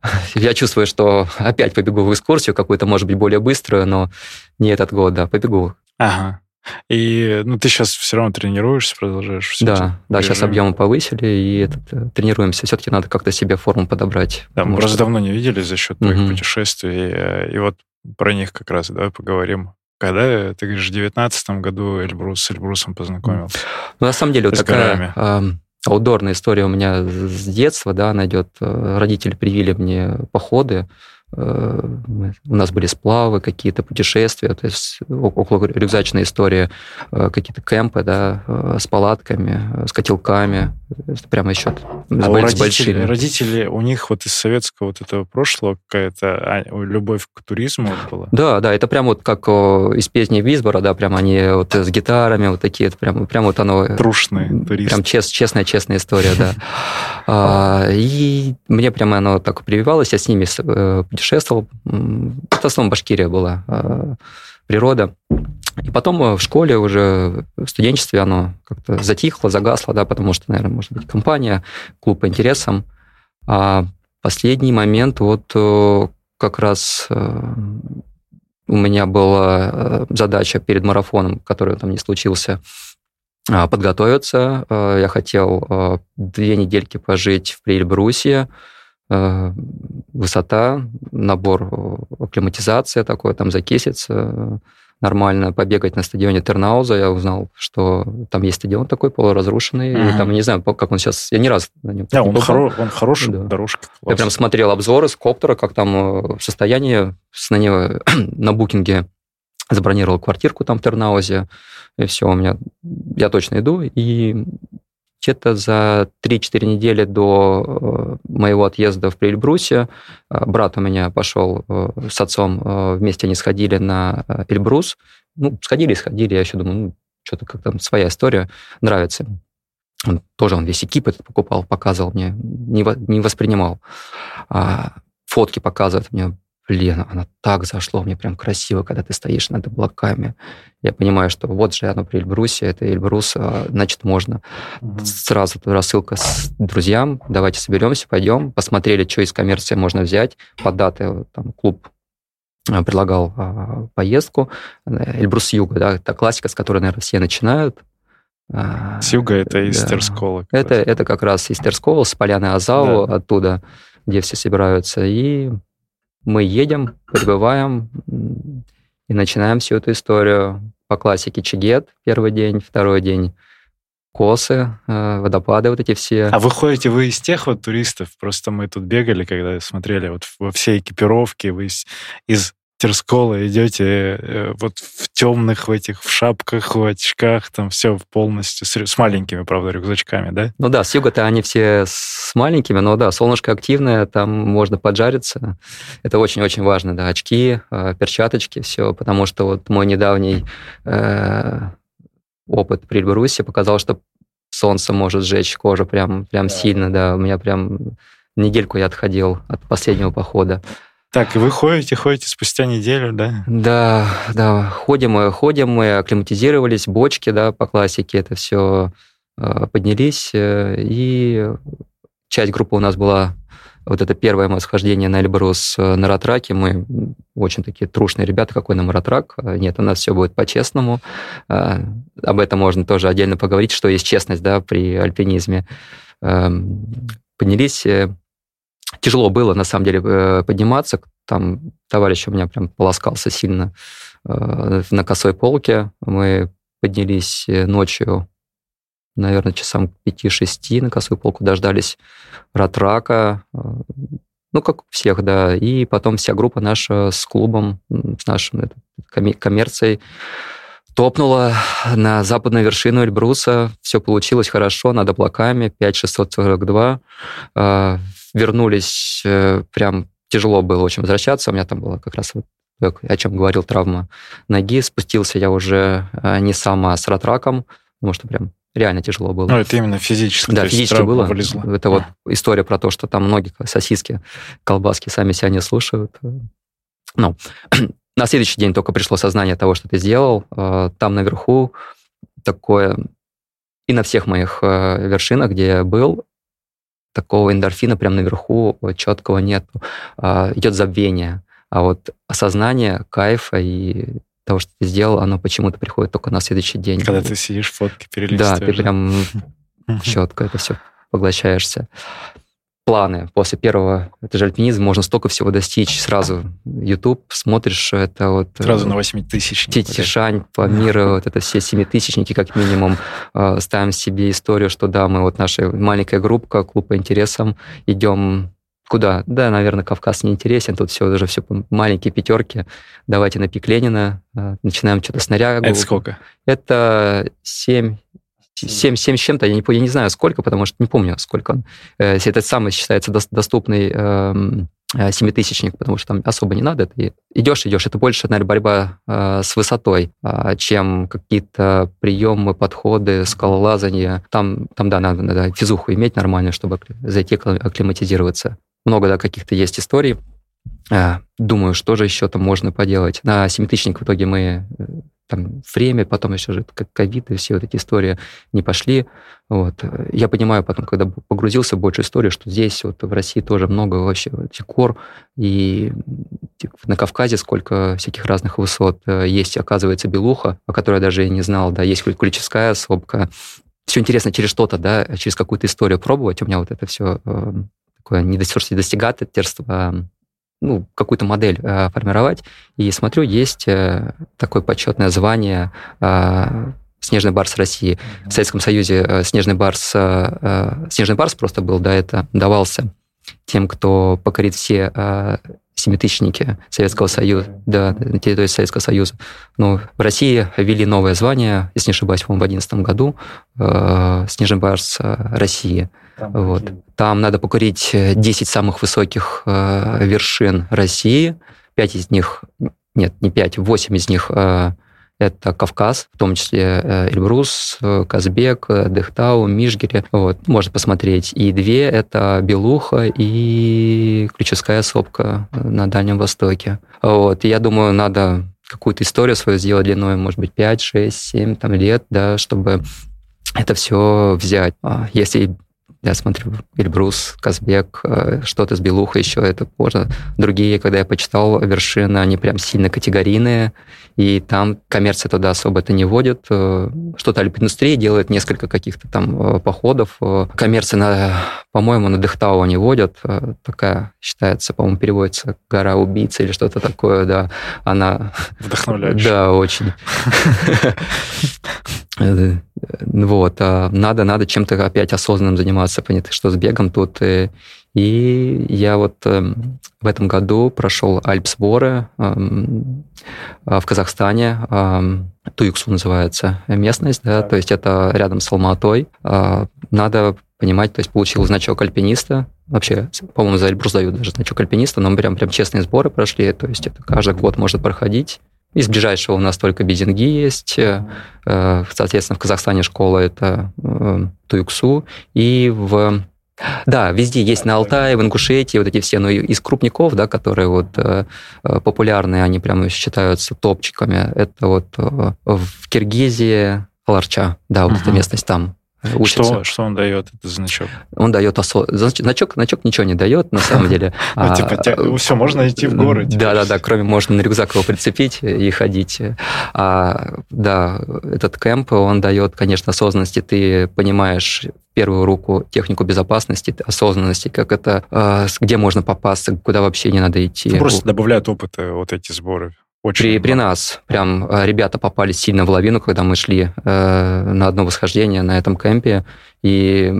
[laughs] я чувствую, что опять побегу в экскурсию какую-то, может быть, более быструю, но не этот год, да, побегу. Ага. И ну, ты сейчас все равно тренируешься, продолжаешь все Да, да, сейчас объемы повысили, и этот, э, тренируемся. Все-таки надо как-то себе форму подобрать. Да, мы просто что... давно не виделись за счет твоих угу. путешествий, э, и вот про них как раз давай поговорим. Когда, ты говоришь, в 2019 году Эльбрус с Эльбрусом познакомился? Ну, на самом деле, вот такая э, аутдорная история у меня с детства, да, она идет. Э, родители привили мне походы, Э, у нас были сплавы, какие-то путешествия, то есть около рюкзачная история, э, какие-то кемпы, да, э, с палатками, с котелками, это прямо еще а у родителей, большими. родители, у них вот из советского вот этого прошлого какая-то а, любовь к туризму была? Да, да, это прям вот как из песни Визбора, да, прям они вот с гитарами вот такие, это прям, прям вот оно... Трушные туристы. Прям чест, честная, честная история, да. [laughs] А, и мне прямо оно так прививалось, я с ними путешествовал. Это в основном Башкирия была а, природа. И потом э, в школе уже, в студенчестве оно как-то затихло, загасло, да, потому что, наверное, может быть, компания, клуб по интересам. А последний момент, вот э, как раз э, у меня была задача перед марафоном, который там не случился, а, подготовиться. Я хотел две недельки пожить в Прельбрусе, Э, высота, набор э, акклиматизация такой, там закиситься э, нормально, побегать на стадионе Тернауза. Я узнал, что там есть стадион такой полуразрушенный. Uh-huh. И там, не знаю, как он сейчас... Я ни раз на нем да, он, хоро, он хороший, да. дорожка. Класс. Я прям смотрел обзоры с коптера, как там в состоянии с, на, него, [clears throat] на букинге забронировал квартирку там в Тернаузе. И все, у меня... Я точно иду. И где-то за 3-4 недели до э, моего отъезда в Прельбрусе э, брат у меня пошел э, с отцом, вместе они сходили на Эльбрус. Ну, сходили, сходили, я еще думаю, ну, что-то как там своя история, нравится. Он, тоже он весь экип этот покупал, показывал мне, не, не воспринимал. А, фотки показывает мне, Блин, оно так зашло, мне прям красиво, когда ты стоишь над облаками. Я понимаю, что вот же оно при Эльбрусе, это Эльбрус, а, значит, можно. Угу. Сразу рассылка с друзьям, давайте соберемся, пойдем. Посмотрели, что из коммерции можно взять. По даты там клуб а, предлагал а, поездку. Эльбрус Юга, да, это классика, с которой, наверное, все начинают. С юга это из да. Терскола. Это, это как раз из Терскола, с поляны Азау, да. оттуда, где все собираются. И мы едем, прибываем и начинаем всю эту историю по классике Чигет первый день, второй день косы, э, водопады вот эти все. А вы ходите, вы из тех вот туристов, просто мы тут бегали, когда смотрели вот во все экипировки, вы из, из Терскола идете э, вот в темных в этих, в шапках, в очках, там все полностью, с, с маленькими, правда, рюкзачками, да? Ну да, с юга-то они все с маленькими, но да, солнышко активное, там можно поджариться. Это очень-очень важно, да, очки, э, перчаточки, все, потому что вот мой недавний э, опыт при Эльбрусе показал, что солнце может сжечь кожу прям, прям да. сильно, да, у меня прям недельку я отходил от последнего похода. Так, и вы ходите, ходите спустя неделю, да? Да, да, ходим мы, ходим мы, акклиматизировались, бочки, да, по классике, это все э, поднялись, э, и часть группы у нас была вот это первое мое схождение на Эльбрус э, на Ратраке. Мы очень такие трушные ребята, какой нам Ратрак. Нет, у нас все будет по-честному. Об этом можно тоже отдельно поговорить, что есть честность да, при альпинизме. Эм, поднялись Тяжело было, на самом деле, э, подниматься. Там товарищ у меня прям полоскался сильно э, на косой полке. Мы поднялись э, ночью, наверное, часам 5-6 на косую полку, дождались ратрака, ну, как всех, да. И потом вся группа наша с клубом, с нашим коммерцией топнула на западную вершину Эльбруса. Все получилось хорошо, над облаками, 5642 вернулись, э, прям тяжело было очень возвращаться. У меня там было как раз вот о чем говорил, травма ноги. Спустился я уже э, не сам, а с ратраком, потому что прям реально тяжело было. Ну, это именно физически. Да, физически было. Вылезло. Это вот история про то, что там многие сосиски, колбаски сами себя не слушают. Ну, [clears throat] на следующий день только пришло сознание того, что ты сделал. Э, там наверху такое... И на всех моих вершинах, где я был, такого эндорфина прямо наверху четкого нет. А, идет забвение. А вот осознание кайфа и того, что ты сделал, оно почему-то приходит только на следующий день. Когда ты сидишь, фотки перелистываешь. Да, ты прям четко это все поглощаешься. Планы. После первого, это же альпинизм, можно столько всего достичь. Сразу YouTube смотришь, это вот... Сразу э, на 8 тысяч. Тишань по миру, вот это все семитысячники как минимум. Э, ставим себе историю, что да, мы вот наша маленькая группа, клуб по интересам, идем Куда? Да, наверное, Кавказ не интересен, тут все уже все маленькие пятерки. Давайте на пик Ленина, э, начинаем что-то снарягу. Это сколько? Это 7, 7, 7 с чем-то, я не, я не знаю сколько, потому что не помню, сколько он. Э, это самый считается доступный эм, э, семитысячник, потому что там особо не надо. Ты идешь, идешь. Это больше, наверное, борьба э, с высотой, э, чем какие-то приемы, подходы, скалолазание. Там, там да, надо, надо физуху иметь нормально, чтобы зайти акклиматизироваться много да, каких-то есть историй. А, думаю, что же еще там можно поделать. На семитысячник в итоге мы э, там время, потом еще же ковид и все вот эти истории не пошли. Вот. Я понимаю потом, когда погрузился в большую историю, что здесь вот в России тоже много вообще декор, и на Кавказе сколько всяких разных высот э, есть, оказывается, Белуха, о которой я даже и не знал, да, есть Куличевская сопка. Все интересно через что-то, да, через какую-то историю пробовать. У меня вот это все такое не достигаторство, ну, какую-то модель э, формировать. И смотрю, есть э, такое почетное звание э, Снежный барс России. В Советском Союзе э, Снежный барс, э, э, Снежный барс просто был, да, это давался тем, кто покорит все э, семитысячники Советского Союза, да, на территории Советского Союза. Но в России ввели новое звание, если не ошибаюсь, по-моему, в 2011 году, э, Снежный барс э, России. Там, вот. Там надо покорить 10 э, самых высоких э, вершин России. Пять из них, нет, не пять, восемь из них э, это Кавказ, в том числе э, Эльбрус, э, Казбек, Дехтау, Мишгири. Вот, можно посмотреть. И две — это Белуха и Ключевская сопка на Дальнем Востоке. Вот, и я думаю, надо какую-то историю свою сделать длиной, может быть, 5, 6, 7 там, лет, да, чтобы это все взять. А если я смотрю Эльбрус, Казбек, э, что-то с Белуха еще, это можно. Другие, когда я почитал вершины, они прям сильно категорийные, и там коммерция туда особо это не вводит. Э, что-то альпинострия делает несколько каких-то там э, походов. Коммерция, на, по-моему, на Дехтау они водят. Такая считается, по-моему, переводится «гора убийцы» или что-то такое, да. Она... [laughs] Вдохновляющая. Да, очень. [laughs] Вот, а надо, надо чем-то опять осознанным заниматься, понятно, что с бегом тут. И, и я вот эм, в этом году прошел Альпсборы эм, в Казахстане, эм, Туюксу называется местность, да, то есть это рядом с Алматой. А, надо понимать, то есть получил значок альпиниста, вообще, по-моему, за Эльбрус дают даже значок альпиниста, но мы прям, прям честные сборы прошли, то есть это каждый год может проходить, из ближайшего у нас только Безинги есть. Э, соответственно, в Казахстане школа это э, Туюксу. И в да, везде есть на Алтае, в Ингушетии, вот эти все, но из крупников, да, которые вот э, популярные, они прямо считаются топчиками. Это вот в Киргизии Ларча, да, вот uh-huh. эта местность там учится. Что, что он дает, этот значок? Он дает осо... значок, значок ничего не дает, на самом [laughs] деле. Ну, а, типа, все, можно идти в горы. Да-да-да, кроме можно на рюкзак его прицепить и ходить. А, да, этот кемп, он дает, конечно, осознанности. Ты понимаешь первую руку технику безопасности, осознанности, как это, а, где можно попасться, куда вообще не надо идти. Ну, просто добавляют опыта вот эти сборы. Очень при, при нас прям э, ребята попали сильно в лавину, когда мы шли э, на одно восхождение на этом кемпе, и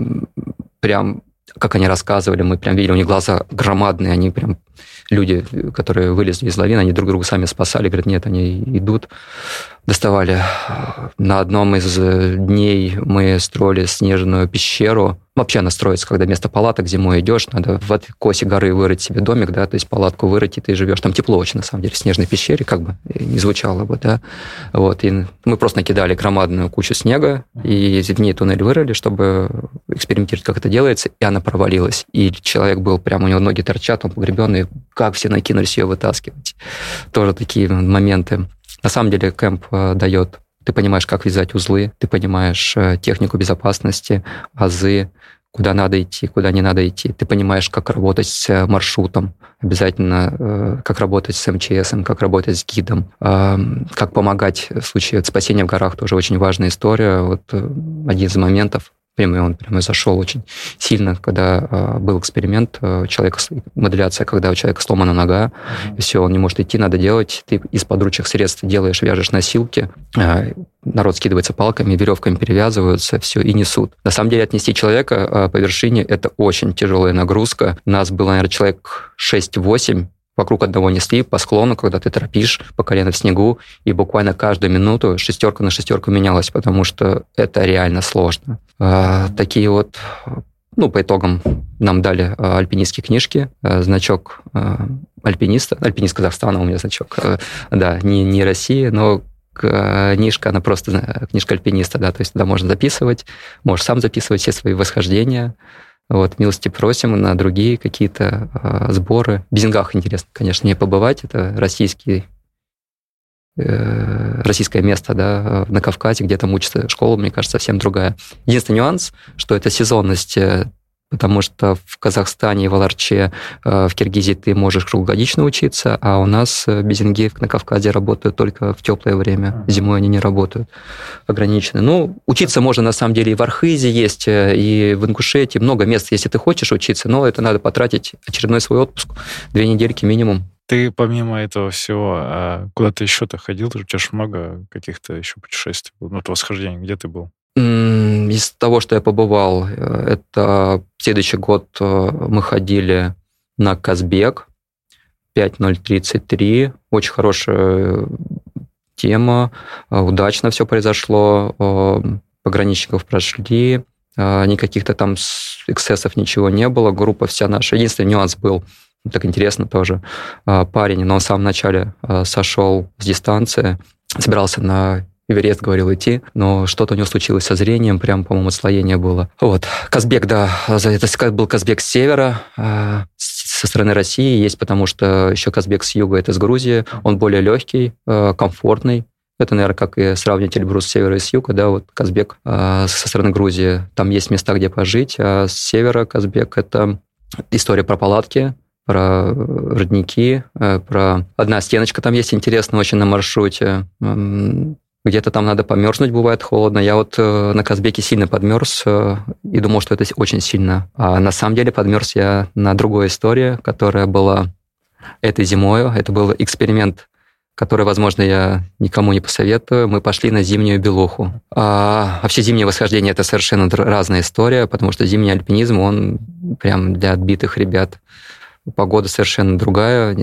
прям, как они рассказывали, мы прям видели, у них глаза громадные, они прям, люди, которые вылезли из лавины, они друг друга сами спасали, говорят, нет, они идут. Доставали. На одном из дней мы строили снежную пещеру, вообще она строится, когда вместо палаток зимой идешь, надо в косе горы вырыть себе домик, да, то есть палатку вырыть, и ты живешь. Там тепло очень, на самом деле, в снежной пещере, как бы не звучало бы, да. Вот, и мы просто накидали громадную кучу снега, и в ней туннель вырыли, чтобы экспериментировать, как это делается, и она провалилась. И человек был прямо, у него ноги торчат, он погребенный, как все накинулись ее вытаскивать. Тоже такие моменты. На самом деле кемп э, дает ты понимаешь, как вязать узлы, ты понимаешь э, технику безопасности, азы, куда надо идти, куда не надо идти. Ты понимаешь, как работать с э, маршрутом, обязательно как работать с МЧС, как работать с гидом, э, как помогать в случае спасения в горах, тоже очень важная история. Вот один из моментов, прямо он прямо зашел очень сильно, когда э, был эксперимент э, человека, моделяция, когда у человека сломана нога, mm-hmm. и все, он не может идти, надо делать, ты из подручных средств делаешь, вяжешь носилки, э, народ скидывается палками, веревками перевязываются, все, и несут. На самом деле отнести человека э, по вершине – это очень тяжелая нагрузка. Нас было, наверное, человек 6-8, вокруг одного несли по склону, когда ты торопишь по колено в снегу, и буквально каждую минуту шестерка на шестерку менялась, потому что это реально сложно. А, такие вот ну, по итогам нам дали а, альпинистские книжки, а, значок а, альпиниста, альпинист Казахстана у меня значок, а, да, не, не России, но книжка, она просто книжка альпиниста, да, то есть туда можно записывать, можешь сам записывать все свои восхождения, вот, милости просим на другие какие-то э, сборы. В Безингах интересно, конечно, не побывать. Это российский, э, российское место да, на Кавказе, где там учится школа, мне кажется, совсем другая. Единственный нюанс, что это сезонность э, потому что в Казахстане в Аларче, э, в Киргизии ты можешь круглогодично учиться, а у нас э, безинги на Кавказе работают только в теплое время, зимой они не работают, ограничены. Ну, учиться можно на самом деле и в Архизе есть, э, и в Ингушетии, много мест, если ты хочешь учиться, но это надо потратить очередной свой отпуск, две недельки минимум. Ты помимо этого всего, а куда ты еще-то ходил? У тебя же много каких-то еще путешествий было, ну, восхождений. Где ты был? Из того, что я побывал, э, это следующий год э, мы ходили на Казбек 5033. Очень хорошая тема, э, удачно все произошло, пограничников прошли, никаких-то там эксцессов ничего не было, группа вся наша. Единственный нюанс был, так интересно тоже, парень, но он в самом начале сошел с дистанции, собирался на Эверест говорил идти, но что-то у него случилось со зрением, прям, по-моему, отслоение было. Вот. Казбек, да, это был Казбек с севера, а, со стороны России есть, потому что еще Казбек с юга, это с Грузии, он более легкий, а, комфортный, это, наверное, как и сравнить Эльбрус с севера и с юга, да, вот Казбек э, со стороны Грузии. Там есть места, где пожить, а с севера Казбек – это история про палатки, про родники, э, про... Одна стеночка там есть интересная очень на маршруте где-то там надо померзнуть, бывает холодно. Я вот э, на Казбеке сильно подмерз э, и думал, что это очень сильно. А на самом деле подмерз я на другой истории, которая была этой зимой. Это был эксперимент, который, возможно, я никому не посоветую. Мы пошли на зимнюю белуху. А, вообще зимнее восхождение – это совершенно разная история, потому что зимний альпинизм, он прям для отбитых ребят. Погода совершенно другая,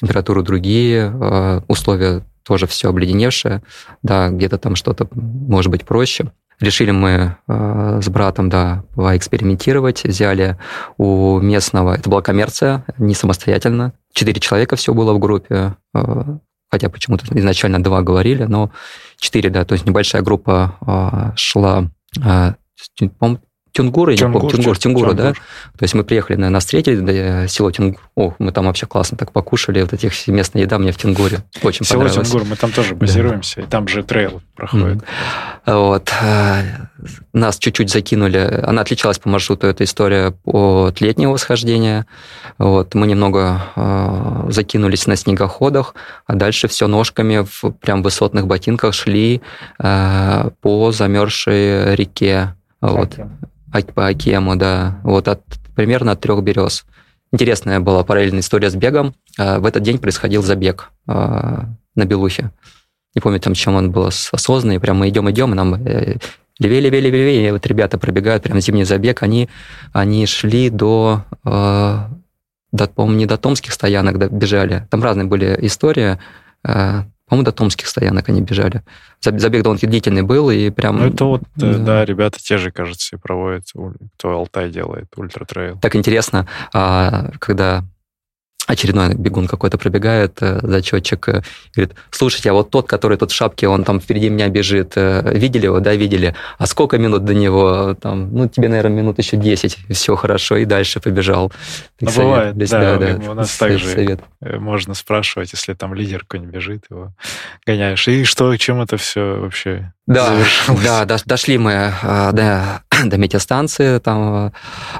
температуры другие, э, условия тоже все обледеневшее, да, где-то там что-то может быть проще. Решили мы э, с братом, да, поэкспериментировать, взяли у местного, это была коммерция, не самостоятельно, четыре человека все было в группе, э, хотя почему-то изначально два говорили, но четыре, да, то есть небольшая группа э, шла, э, Тюнгур, я Тюнгур, не помню, Тюнгур, Тюнгур, да? То есть мы приехали, наверное, встретили да, село Тюнгур. О, мы там вообще классно так покушали. Вот этих местная еда мне в Тюнгуре очень село понравилось. Село Тюнгур, мы там тоже базируемся, да. и там же трейл проходит. Mm. Вот. Э, нас чуть-чуть закинули. Она отличалась по маршруту, эта история от летнего восхождения. Вот. Мы немного э, закинулись на снегоходах, а дальше все ножками в прям высотных ботинках шли э, по замерзшей реке. Вот по Акему, да, вот от, примерно от трех берез. Интересная была параллельная история с бегом. А, в этот день происходил забег а, на Белухе. Не помню, там, чем он был осознанный. Прям мы идем, идем, и нам э, левее, левее, левее, левее. И вот ребята пробегают, прям зимний забег. Они, они шли до, до по-моему, не до Томских стоянок бежали. Там разные были истории. По-моему, до Томских стоянок они бежали. Забег довольно длительный был, и прям... Ну, это вот, да. да, ребята те же, кажется, и проводят, кто Алтай делает, ультра-трейл. Так интересно, а, когда очередной бегун какой-то пробегает, э, зачетчик, э, говорит, слушайте, а вот тот, который тут в шапке, он там впереди меня бежит, э, видели его? Да, видели. А сколько минут до него? Там, ну, тебе, наверное, минут еще 10, все хорошо, и дальше побежал. Ну, бывает, да, себя, да, у нас также совет. можно спрашивать, если там лидер какой-нибудь бежит, его гоняешь. И что, чем это все вообще да, завершилось? Да, дошли мы до, [clears throat] до метеостанции, там,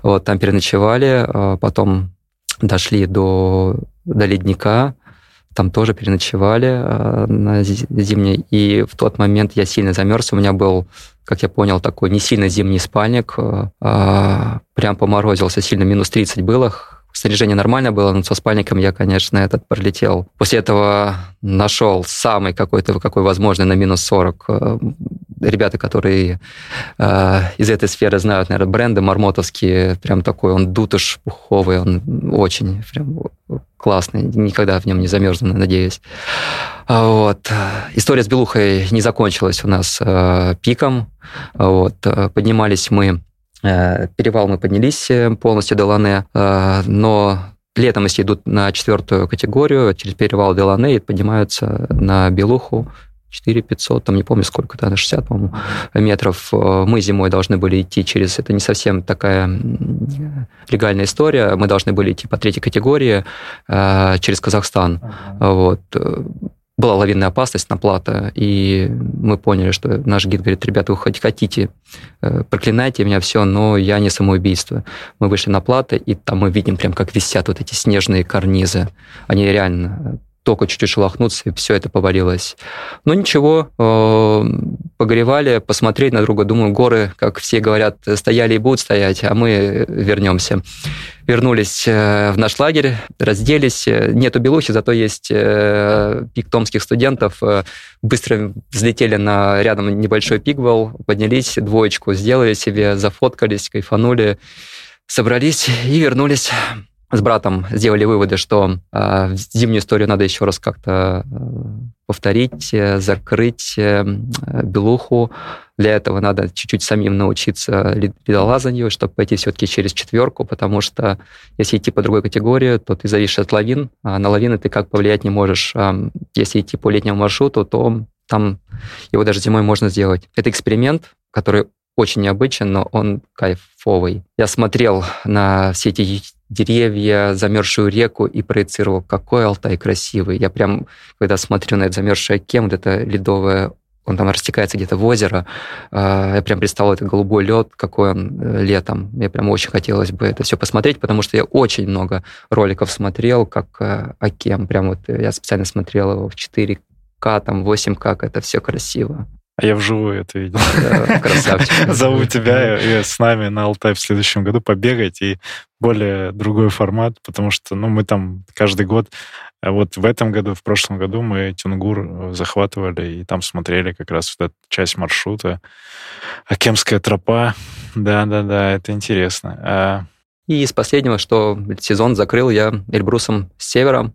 вот, там переночевали, потом дошли до, до ледника, там тоже переночевали э, на зимней, и в тот момент я сильно замерз, у меня был, как я понял, такой не сильно зимний спальник, э, э, прям поморозился сильно, минус 30 было, снаряжение нормально было, но со спальником я, конечно, этот пролетел. После этого нашел самый какой-то, какой возможный на минус 40 э, ребята, которые э, из этой сферы знают, наверное, бренды мармотовские, прям такой, он дутыш пуховый, он очень прям классный, никогда в нем не замерзну, надеюсь. А вот. История с Белухой не закончилась у нас э, пиком. Вот. Поднимались мы Э, перевал мы поднялись э, полностью до Лане, э, но летом, если идут на четвертую категорию, через перевал Делане и поднимаются на Белуху, 4 500, там не помню сколько, на 60, по-моему, метров. Мы зимой должны были идти через... Это не совсем такая легальная история. Мы должны были идти по третьей категории через Казахстан. Ага. Вот была лавинная опасность на плато, и мы поняли, что наш гид говорит, ребята, вы хоть хотите, э, проклинайте меня, все, но я не самоубийство. Мы вышли на плато, и там мы видим прям, как висят вот эти снежные карнизы. Они реально только чуть-чуть шелохнуться, и все это повалилось. Но ничего, э, погревали, посмотреть на друга. Думаю, горы, как все говорят, стояли и будут стоять, а мы вернемся. Вернулись э, в наш лагерь, разделись. Нету Белухи, зато есть э, пик томских студентов. Быстро взлетели на рядом небольшой пиквел, поднялись, двоечку сделали себе, зафоткались, кайфанули, собрались и вернулись с братом сделали выводы, что э, зимнюю историю надо еще раз как-то э, повторить, э, закрыть э, белуху. Для этого надо чуть-чуть самим научиться ледолазанию, чтобы пойти все-таки через четверку, потому что если идти по другой категории, то ты зависишь от лавин, а на лавины ты как повлиять не можешь. А если идти по летнему маршруту, то там его даже зимой можно сделать. Это эксперимент, который очень необычен, но он кайфовый. Я смотрел на все эти деревья, замерзшую реку и проецировал, какой Алтай красивый. Я прям, когда смотрю на это замерзшее кем, вот это ледовое он там растекается где-то в озеро. А, я прям представил этот голубой лед, какой он э, летом. Мне прям очень хотелось бы это все посмотреть, потому что я очень много роликов смотрел, как э, Акем. Прям вот я специально смотрел его в 4К, там 8К, как это все красиво. А я вживую это видел. Красавчик. [laughs] Зову тебя и с нами на Алтай в следующем году побегать и более другой формат, потому что ну, мы там каждый год, а вот в этом году, в прошлом году мы Тюнгур захватывали и там смотрели как раз вот эту часть маршрута. Акемская тропа. Да-да-да, это интересно. А... И из последнего, что сезон закрыл я Эльбрусом с севера.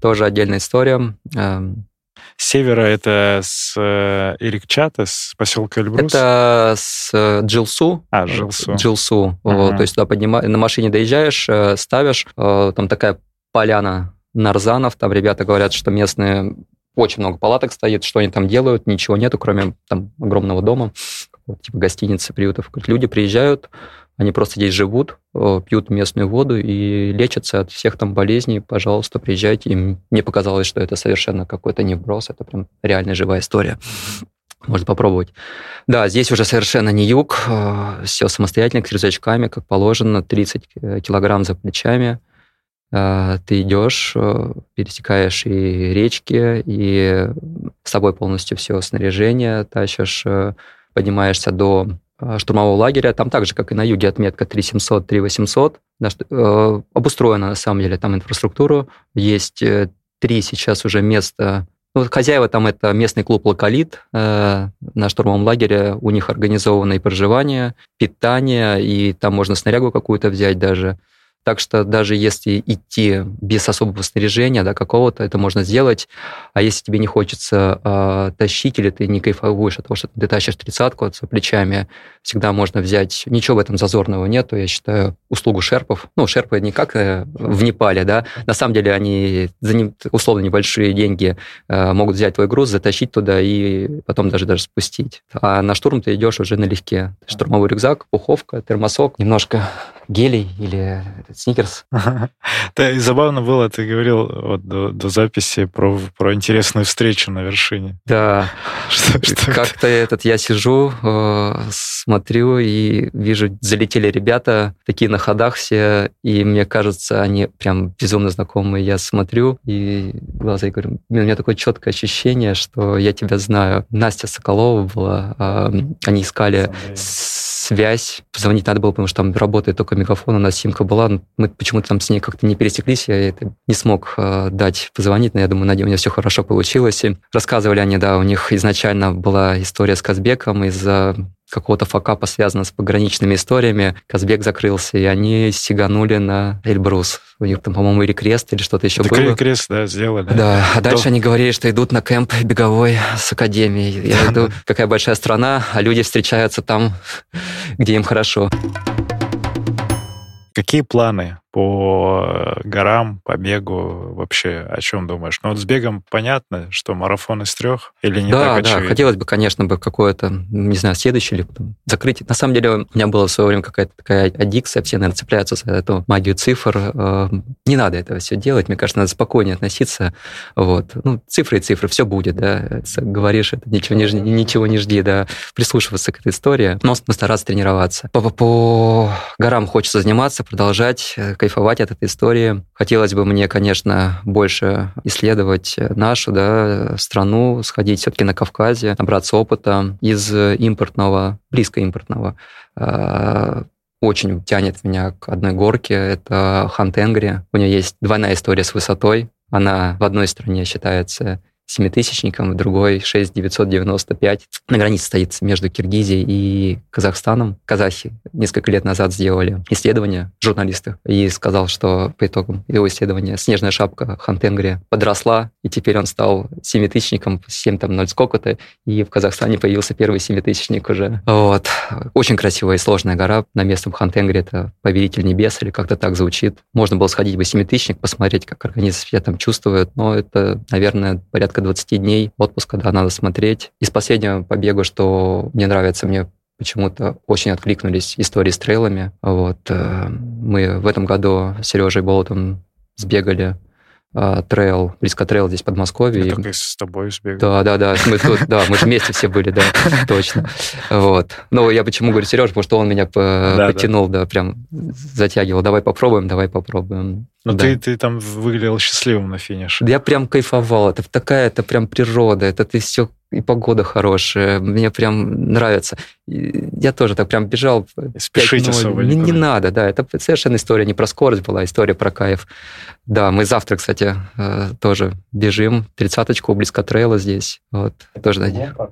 Тоже отдельная история севера это с э, Ирикчата, с поселка Эльбрус? Это с э, Джилсу. А, Джилсу. Джилсу. Ага. То есть туда поднима... на машине доезжаешь, э, ставишь, там такая поляна нарзанов, там ребята говорят, что местные очень много палаток стоит, что они там делают, ничего нету, кроме там огромного дома, типа гостиницы, приютов. Люди приезжают, они просто здесь живут, э, пьют местную воду и лечатся от всех там болезней. Пожалуйста, приезжайте. И мне показалось, что это совершенно какой-то не вброс, это прям реальная живая история. Можно попробовать. Да, здесь уже совершенно не юг, э, все самостоятельно, с рюкзачками, как положено, 30 э, килограмм за плечами. Ты идешь, пересекаешь и речки, и с собой полностью все снаряжение тащишь, поднимаешься до штурмового лагеря. Там так же, как и на юге, отметка 3700, 3800. Э, обустроена, на самом деле, там инфраструктура. Есть э, три сейчас уже места. Ну, хозяева там это местный клуб «Локалит» на штурмовом лагере. У них организовано и проживание, питание, и там можно снарягу какую-то взять даже. Так что даже если идти без особого снаряжения, да, какого-то, это можно сделать. А если тебе не хочется э, тащить или ты не кайфуешь от того, что ты тащишь тридцатку с плечами, всегда можно взять. Ничего в этом зазорного нету, я считаю, услугу шерпов. Ну, шерпы не как э, в Непале, да. На самом деле они за ним условно небольшие деньги э, могут взять твой груз, затащить туда и потом даже даже спустить. А на штурм ты идешь уже налегке. Штурмовой рюкзак, пуховка, термосок, немножко гелей или сникерс. [laughs] Да, и забавно было, ты говорил вот до, до записи про, про интересную встречу на вершине. Да. [laughs] Как-то этот я сижу, э, смотрю и вижу, залетели ребята, такие на ходах все, и мне кажется, они прям безумно знакомые. Я смотрю и глаза и говорю, у меня такое четкое ощущение, что я тебя знаю. Настя Соколова была, э, они искали связь. Позвонить надо было, потому что там работает только мегафон, у нас симка была. Мы почему-то там с ней как-то не пересеклись, я это не смог э, дать позвонить, но я думаю, надеюсь, у меня все хорошо получилось. И рассказывали они, да, у них изначально была история с Казбеком из-за какого-то факапа, связанного с пограничными историями, Казбек закрылся, и они сиганули на Эльбрус. У них там, по-моему, или крест, или что-то еще Это было. крест, да, сделали. Да, а дальше они говорили, что идут на кемп беговой с академией. Я иду, какая большая страна, а люди встречаются там, [laughs] где им хорошо. Какие планы по горам, по бегу вообще о чем думаешь? Ну вот с бегом понятно, что марафон из трех или не да, так Да, хотелось бы, конечно, бы какое-то, не знаю, следующее или потом закрытие. На самом деле у меня была в свое время какая-то такая аддикция, все, наверное, цепляются за эту магию цифр. Э, не надо этого все делать, мне кажется, надо спокойнее относиться. Вот. Ну, цифры и цифры, все будет, да. Говоришь, это ничего не, жди, ничего не жди, да. Прислушиваться к этой истории, но стараться тренироваться. По, по горам хочется заниматься, продолжать э, кайфовать от этой истории. Хотелось бы мне, конечно, больше исследовать нашу да, страну, сходить все-таки на Кавказе, набраться опыта из импортного, близко импортного. А, очень тянет меня к одной горке, это Хантенгри. У нее есть двойная история с высотой. Она в одной стране считается семитысячником, другой 6995. На границе стоит между Киргизией и Казахстаном. Казахи несколько лет назад сделали исследование журналисты и сказал, что по итогам его исследования снежная шапка Хантенгри подросла, и теперь он стал семитысячником, 7 там 0 сколько-то, и в Казахстане появился первый семитысячник уже. Вот. Очень красивая и сложная гора на местном Хантенгри, это Повелитель Небес, или как-то так звучит. Можно было сходить в семитысячник, посмотреть, как организм себя там чувствует, но это, наверное, порядка порядка 20 дней отпуска, да, надо смотреть. Из последнего побега, что мне нравится, мне почему-то очень откликнулись истории с трейлами. Вот. Э, мы в этом году с Сережей Болотом сбегали трейл, близко трейл здесь в Подмосковье. Я только с тобой сбегал. Да, да, да, мы тут, да, мы же вместе все были, да, [laughs] точно. Вот. Но я почему говорю Сереж, потому что он меня потянул, да, прям затягивал. Давай попробуем, давай попробуем. Ну, да. ты, ты там выглядел счастливым на финише. Я прям кайфовал. Это такая, это прям природа. Это ты все и погода хорошая. Мне прям нравится. Я тоже так прям бежал. Спешить особо не, не надо, да. Это совершенно история не про скорость была, история про кайф. Да, мы завтра, кстати, э, тоже бежим. Тридцаточку близко трейла здесь. Вот. Тоже, а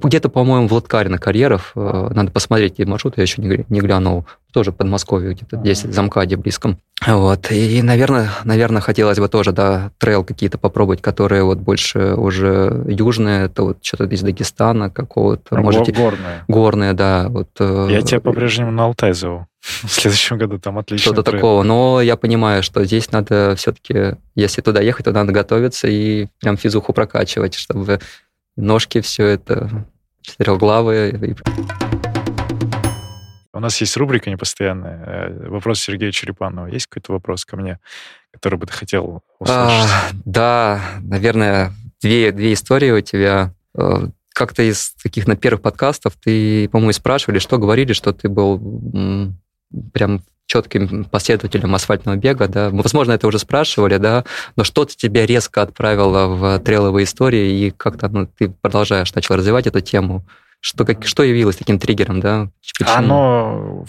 где-то, по-моему, в Латкарино карьеров, э, надо посмотреть эти маршруты, я еще не, не глянул, тоже под Москвой где-то здесь, в Замкаде близком. Вот, и, наверное, наверное, хотелось бы тоже, да, трейл какие-то попробовать, которые вот больше уже южные, это вот что-то из Дагестана какого-то. Можете... Горные. Горные, да. Вот, э, я тебя по-прежнему на Алтай зову. [laughs] В следующем году там отлично. Что-то такого. Но я понимаю, что здесь надо все-таки, если туда ехать, то надо готовиться и прям физуху прокачивать, чтобы ножки, все это четырехглавые. У нас есть рубрика непостоянная. Э, вопрос Сергея Черепанова. Есть какой-то вопрос ко мне, который бы ты хотел услышать? А, да, наверное, две, две истории у тебя. Э, как-то из таких на первых подкастов ты, по-моему, спрашивали, что говорили, что ты был прям четким последователем асфальтного бега, да, возможно, это уже спрашивали, да, но что-то тебя резко отправило в трейловые истории, и как-то ну, ты продолжаешь, начал развивать эту тему. Что, как, что явилось таким триггером, да? Почему? Оно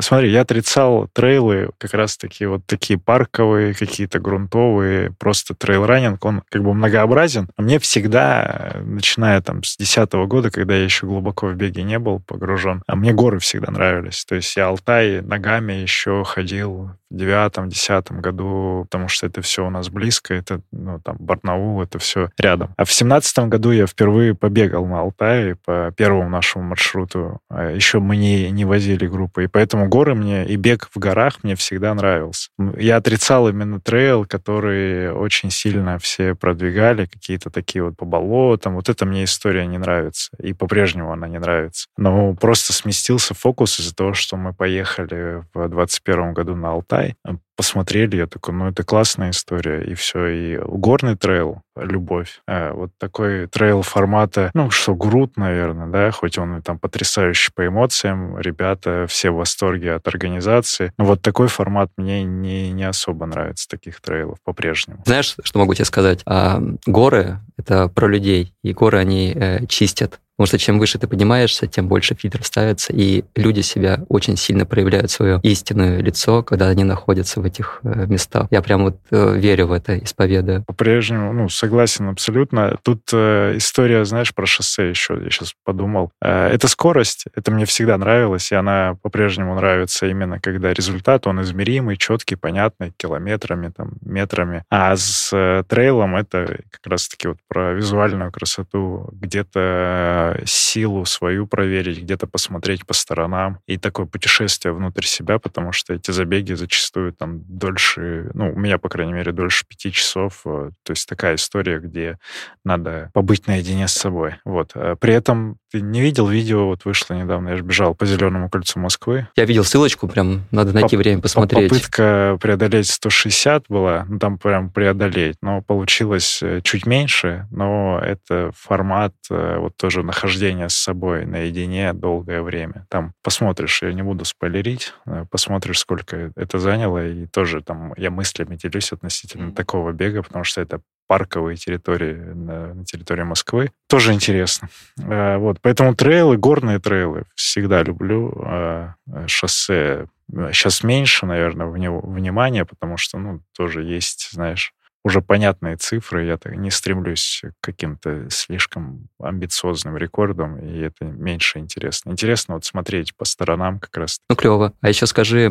Смотри, я отрицал трейлы как раз таки вот такие парковые, какие-то грунтовые, просто трейл-раннинг, он как бы многообразен. А мне всегда, начиная там с десятого года, когда я еще глубоко в беге не был погружен, а мне горы всегда нравились. То есть я Алтай ногами еще ходил в девятом, десятом году, потому что это все у нас близко, это, ну, там, Барнаул, это все рядом. А в семнадцатом году я впервые побегал на Алтае по первому нашему маршруту. А еще мы не, не возили группы, и поэтому горы мне и бег в горах мне всегда нравился. Я отрицал именно трейл, который очень сильно все продвигали, какие-то такие вот по болотам. Вот это мне история не нравится, и по-прежнему она не нравится. Но просто сместился фокус из-за того, что мы поехали в 21 году на Алтай, посмотрели, я такой, ну, это классная история, и все. И горный трейл, любовь. А, вот такой трейл формата, ну, что, Грут, наверное, да, хоть он и там потрясающий по эмоциям, ребята все в восторге от организации. Но вот такой формат мне не, не особо нравится, таких трейлов по-прежнему. Знаешь, что могу тебе сказать? А, горы — это про людей, и горы они э, чистят Потому что чем выше ты поднимаешься, тем больше фильтров ставится, и люди себя очень сильно проявляют свое истинное лицо, когда они находятся в этих э, местах. Я прям вот э, верю в это, исповедую. По-прежнему, ну, согласен абсолютно. Тут э, история, знаешь, про шоссе еще, я сейчас подумал. Э, это скорость, это мне всегда нравилось, и она по-прежнему нравится именно, когда результат, он измеримый, четкий, понятный, километрами, там, метрами. А с э, трейлом это как раз-таки вот про визуальную красоту, где-то силу свою проверить, где-то посмотреть по сторонам. И такое путешествие внутрь себя, потому что эти забеги зачастую там дольше, ну, у меня, по крайней мере, дольше пяти часов. Э, то есть такая история, где надо побыть наедине с собой. Вот. Э, при этом ты не видел видео, вот вышло недавно, я же бежал по Зеленому кольцу Москвы. Я видел ссылочку, прям надо найти Поп- время посмотреть. Попытка преодолеть 160 была, ну там прям преодолеть, но получилось э, чуть меньше, но это формат вот тоже нахождения с собой наедине долгое время. Там посмотришь, я не буду спойлерить, э, посмотришь, сколько это заняло, и тоже там я мыслями делюсь относительно такого бега, потому что это парковые территории на, на территории Москвы. Тоже интересно. Э, вот, поэтому трейлы, горные трейлы всегда люблю. Э, шоссе сейчас меньше, наверное, внимания, потому что, ну, тоже есть, знаешь, уже понятные цифры, я так не стремлюсь к каким-то слишком амбициозным рекордам, и это меньше интересно. Интересно вот смотреть по сторонам как раз. Ну, клево. А еще скажи,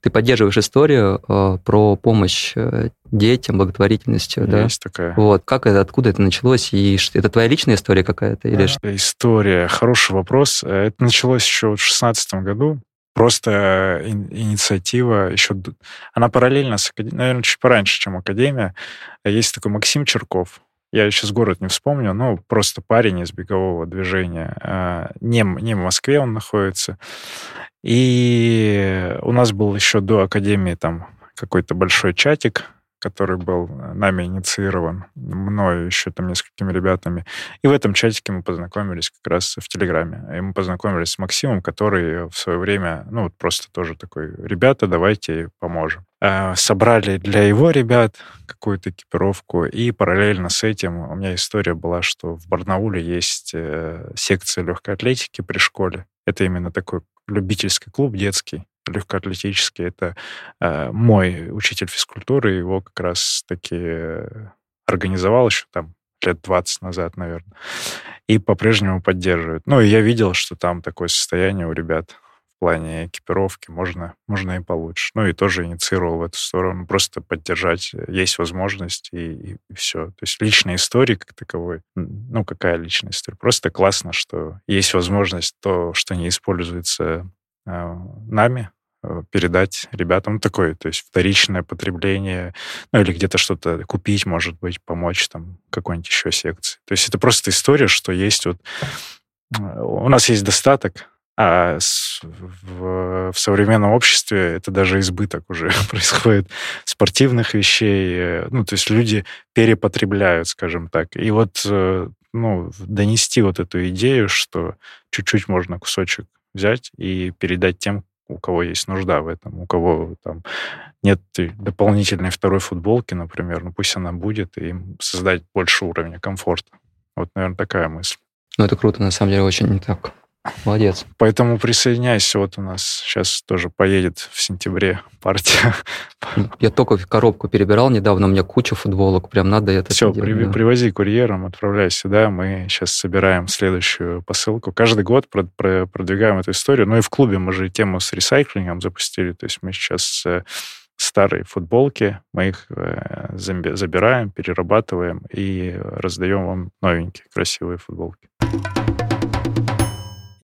ты поддерживаешь историю э, про помощь э, детям, благотворительностью, да? Есть такая. Вот. Как это, откуда это началось? И это твоя личная история какая-то? Или что? История. Хороший вопрос. Это началось еще в 2016 году просто инициатива еще... Она параллельно с Академией, наверное, чуть пораньше, чем Академия. Есть такой Максим Черков. Я сейчас город не вспомню, но просто парень из бегового движения. А, не, не в Москве он находится. И у нас был еще до Академии там какой-то большой чатик, который был э, нами инициирован, мною еще там несколькими ребятами. И в этом чатике мы познакомились как раз в Телеграме. И мы познакомились с Максимом, который в свое время, ну, вот просто тоже такой, ребята, давайте поможем. А, собрали для его ребят какую-то экипировку, и параллельно с этим у меня история была, что в Барнауле есть э, секция легкой атлетики при школе. Это именно такой любительский клуб детский легкоатлетический. Это э, мой учитель физкультуры, его как раз таки организовал еще там лет 20 назад, наверное, и по-прежнему поддерживает. Ну, и я видел, что там такое состояние у ребят в плане экипировки, можно, можно и получше. Ну, и тоже инициировал в эту сторону, просто поддержать. Есть возможность, и, и, все. То есть личная история как таковой, ну, какая личная история? Просто классно, что есть возможность то, что не используется э, нами, Э, передать ребятам такое, то есть вторичное потребление, ну или где-то что-то купить, может быть, помочь там какой-нибудь еще секции. То есть это просто история, что есть вот... У нас есть достаток, а в, в современном обществе это даже избыток уже [laughs] происходит спортивных вещей. Э, ну, то есть люди перепотребляют, скажем так. И вот э, ну, донести вот эту идею, что чуть-чуть можно кусочек взять и передать тем, у кого есть нужда в этом, у кого там нет дополнительной второй футболки, например, ну пусть она будет, и создать больше уровня комфорта. Вот, наверное, такая мысль. Ну, это круто, на самом деле, очень так Молодец. Поэтому присоединяйся. Вот у нас сейчас тоже поедет в сентябре партия. [laughs] Я только коробку перебирал недавно, у меня куча футболок, прям надо это Все, при, да. привози курьером, отправляй сюда. Мы сейчас собираем следующую посылку. Каждый год про, про, продвигаем эту историю. Ну и в клубе мы же тему с ресайклингом запустили. То есть мы сейчас э, старые футболки, мы их э, забираем, перерабатываем и раздаем вам новенькие красивые футболки.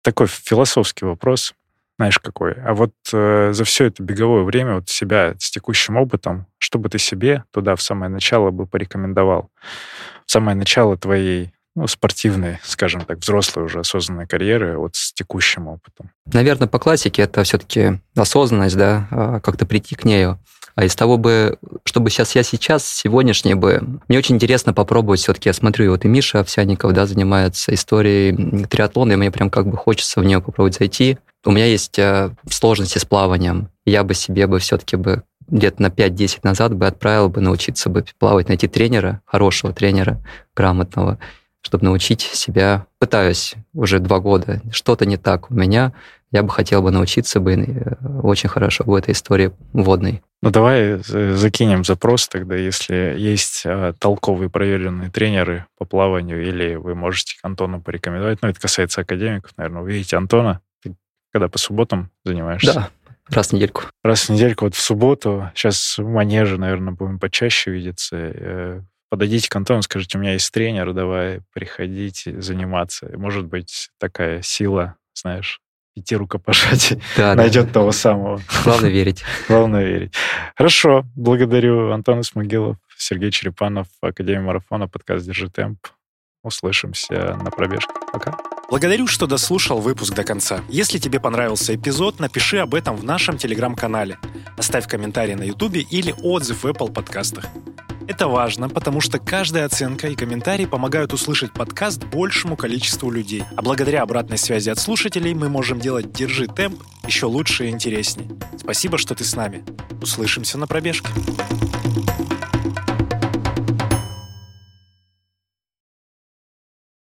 Такой философский вопрос, знаешь, какой. А вот э, за все это беговое время, вот себя с текущим опытом, что бы ты себе туда в самое начало бы порекомендовал? В самое начало твоей ну, спортивной, скажем так, взрослой уже осознанной карьеры вот с текущим опытом? Наверное, по классике это все-таки осознанность, да, а, как-то прийти к нею. А из того бы, чтобы сейчас я сейчас, сегодняшний бы, мне очень интересно попробовать все-таки, я смотрю, вот и Миша Овсяников, да, занимается историей триатлона, и мне прям как бы хочется в нее попробовать зайти. У меня есть э, сложности с плаванием. Я бы себе бы все-таки бы где-то на 5-10 назад бы отправил бы научиться бы плавать, найти тренера, хорошего тренера, грамотного, чтобы научить себя. Пытаюсь уже два года. Что-то не так у меня. Я бы хотел бы научиться бы э, очень хорошо в этой истории водной. Ну, давай э, закинем запрос тогда, если есть э, толковые проверенные тренеры по плаванию, или вы можете Антону порекомендовать. Ну, это касается академиков, наверное. Вы видите Антона, ты когда по субботам занимаешься? Да, раз в недельку. Раз в недельку, вот в субботу. Сейчас в манеже, наверное, будем почаще видеться. Подойдите к Антону, скажите, у меня есть тренер, давай приходите заниматься. Может быть, такая сила, знаешь, пяти рукопожатий [laughs] да, найдет да. того самого. Главное [laughs] верить. Главное верить. Хорошо. Благодарю Антон Смогилов, Сергей Черепанов, Академия марафона, подкаст «Держи темп». Услышимся на пробежке. Пока. Благодарю, что дослушал выпуск до конца. Если тебе понравился эпизод, напиши об этом в нашем телеграм-канале. Оставь комментарий на ютубе или отзыв в Apple подкастах. Это важно, потому что каждая оценка и комментарий помогают услышать подкаст большему количеству людей. А благодаря обратной связи от слушателей мы можем делать «Держи темп» еще лучше и интереснее. Спасибо, что ты с нами. Услышимся на пробежке.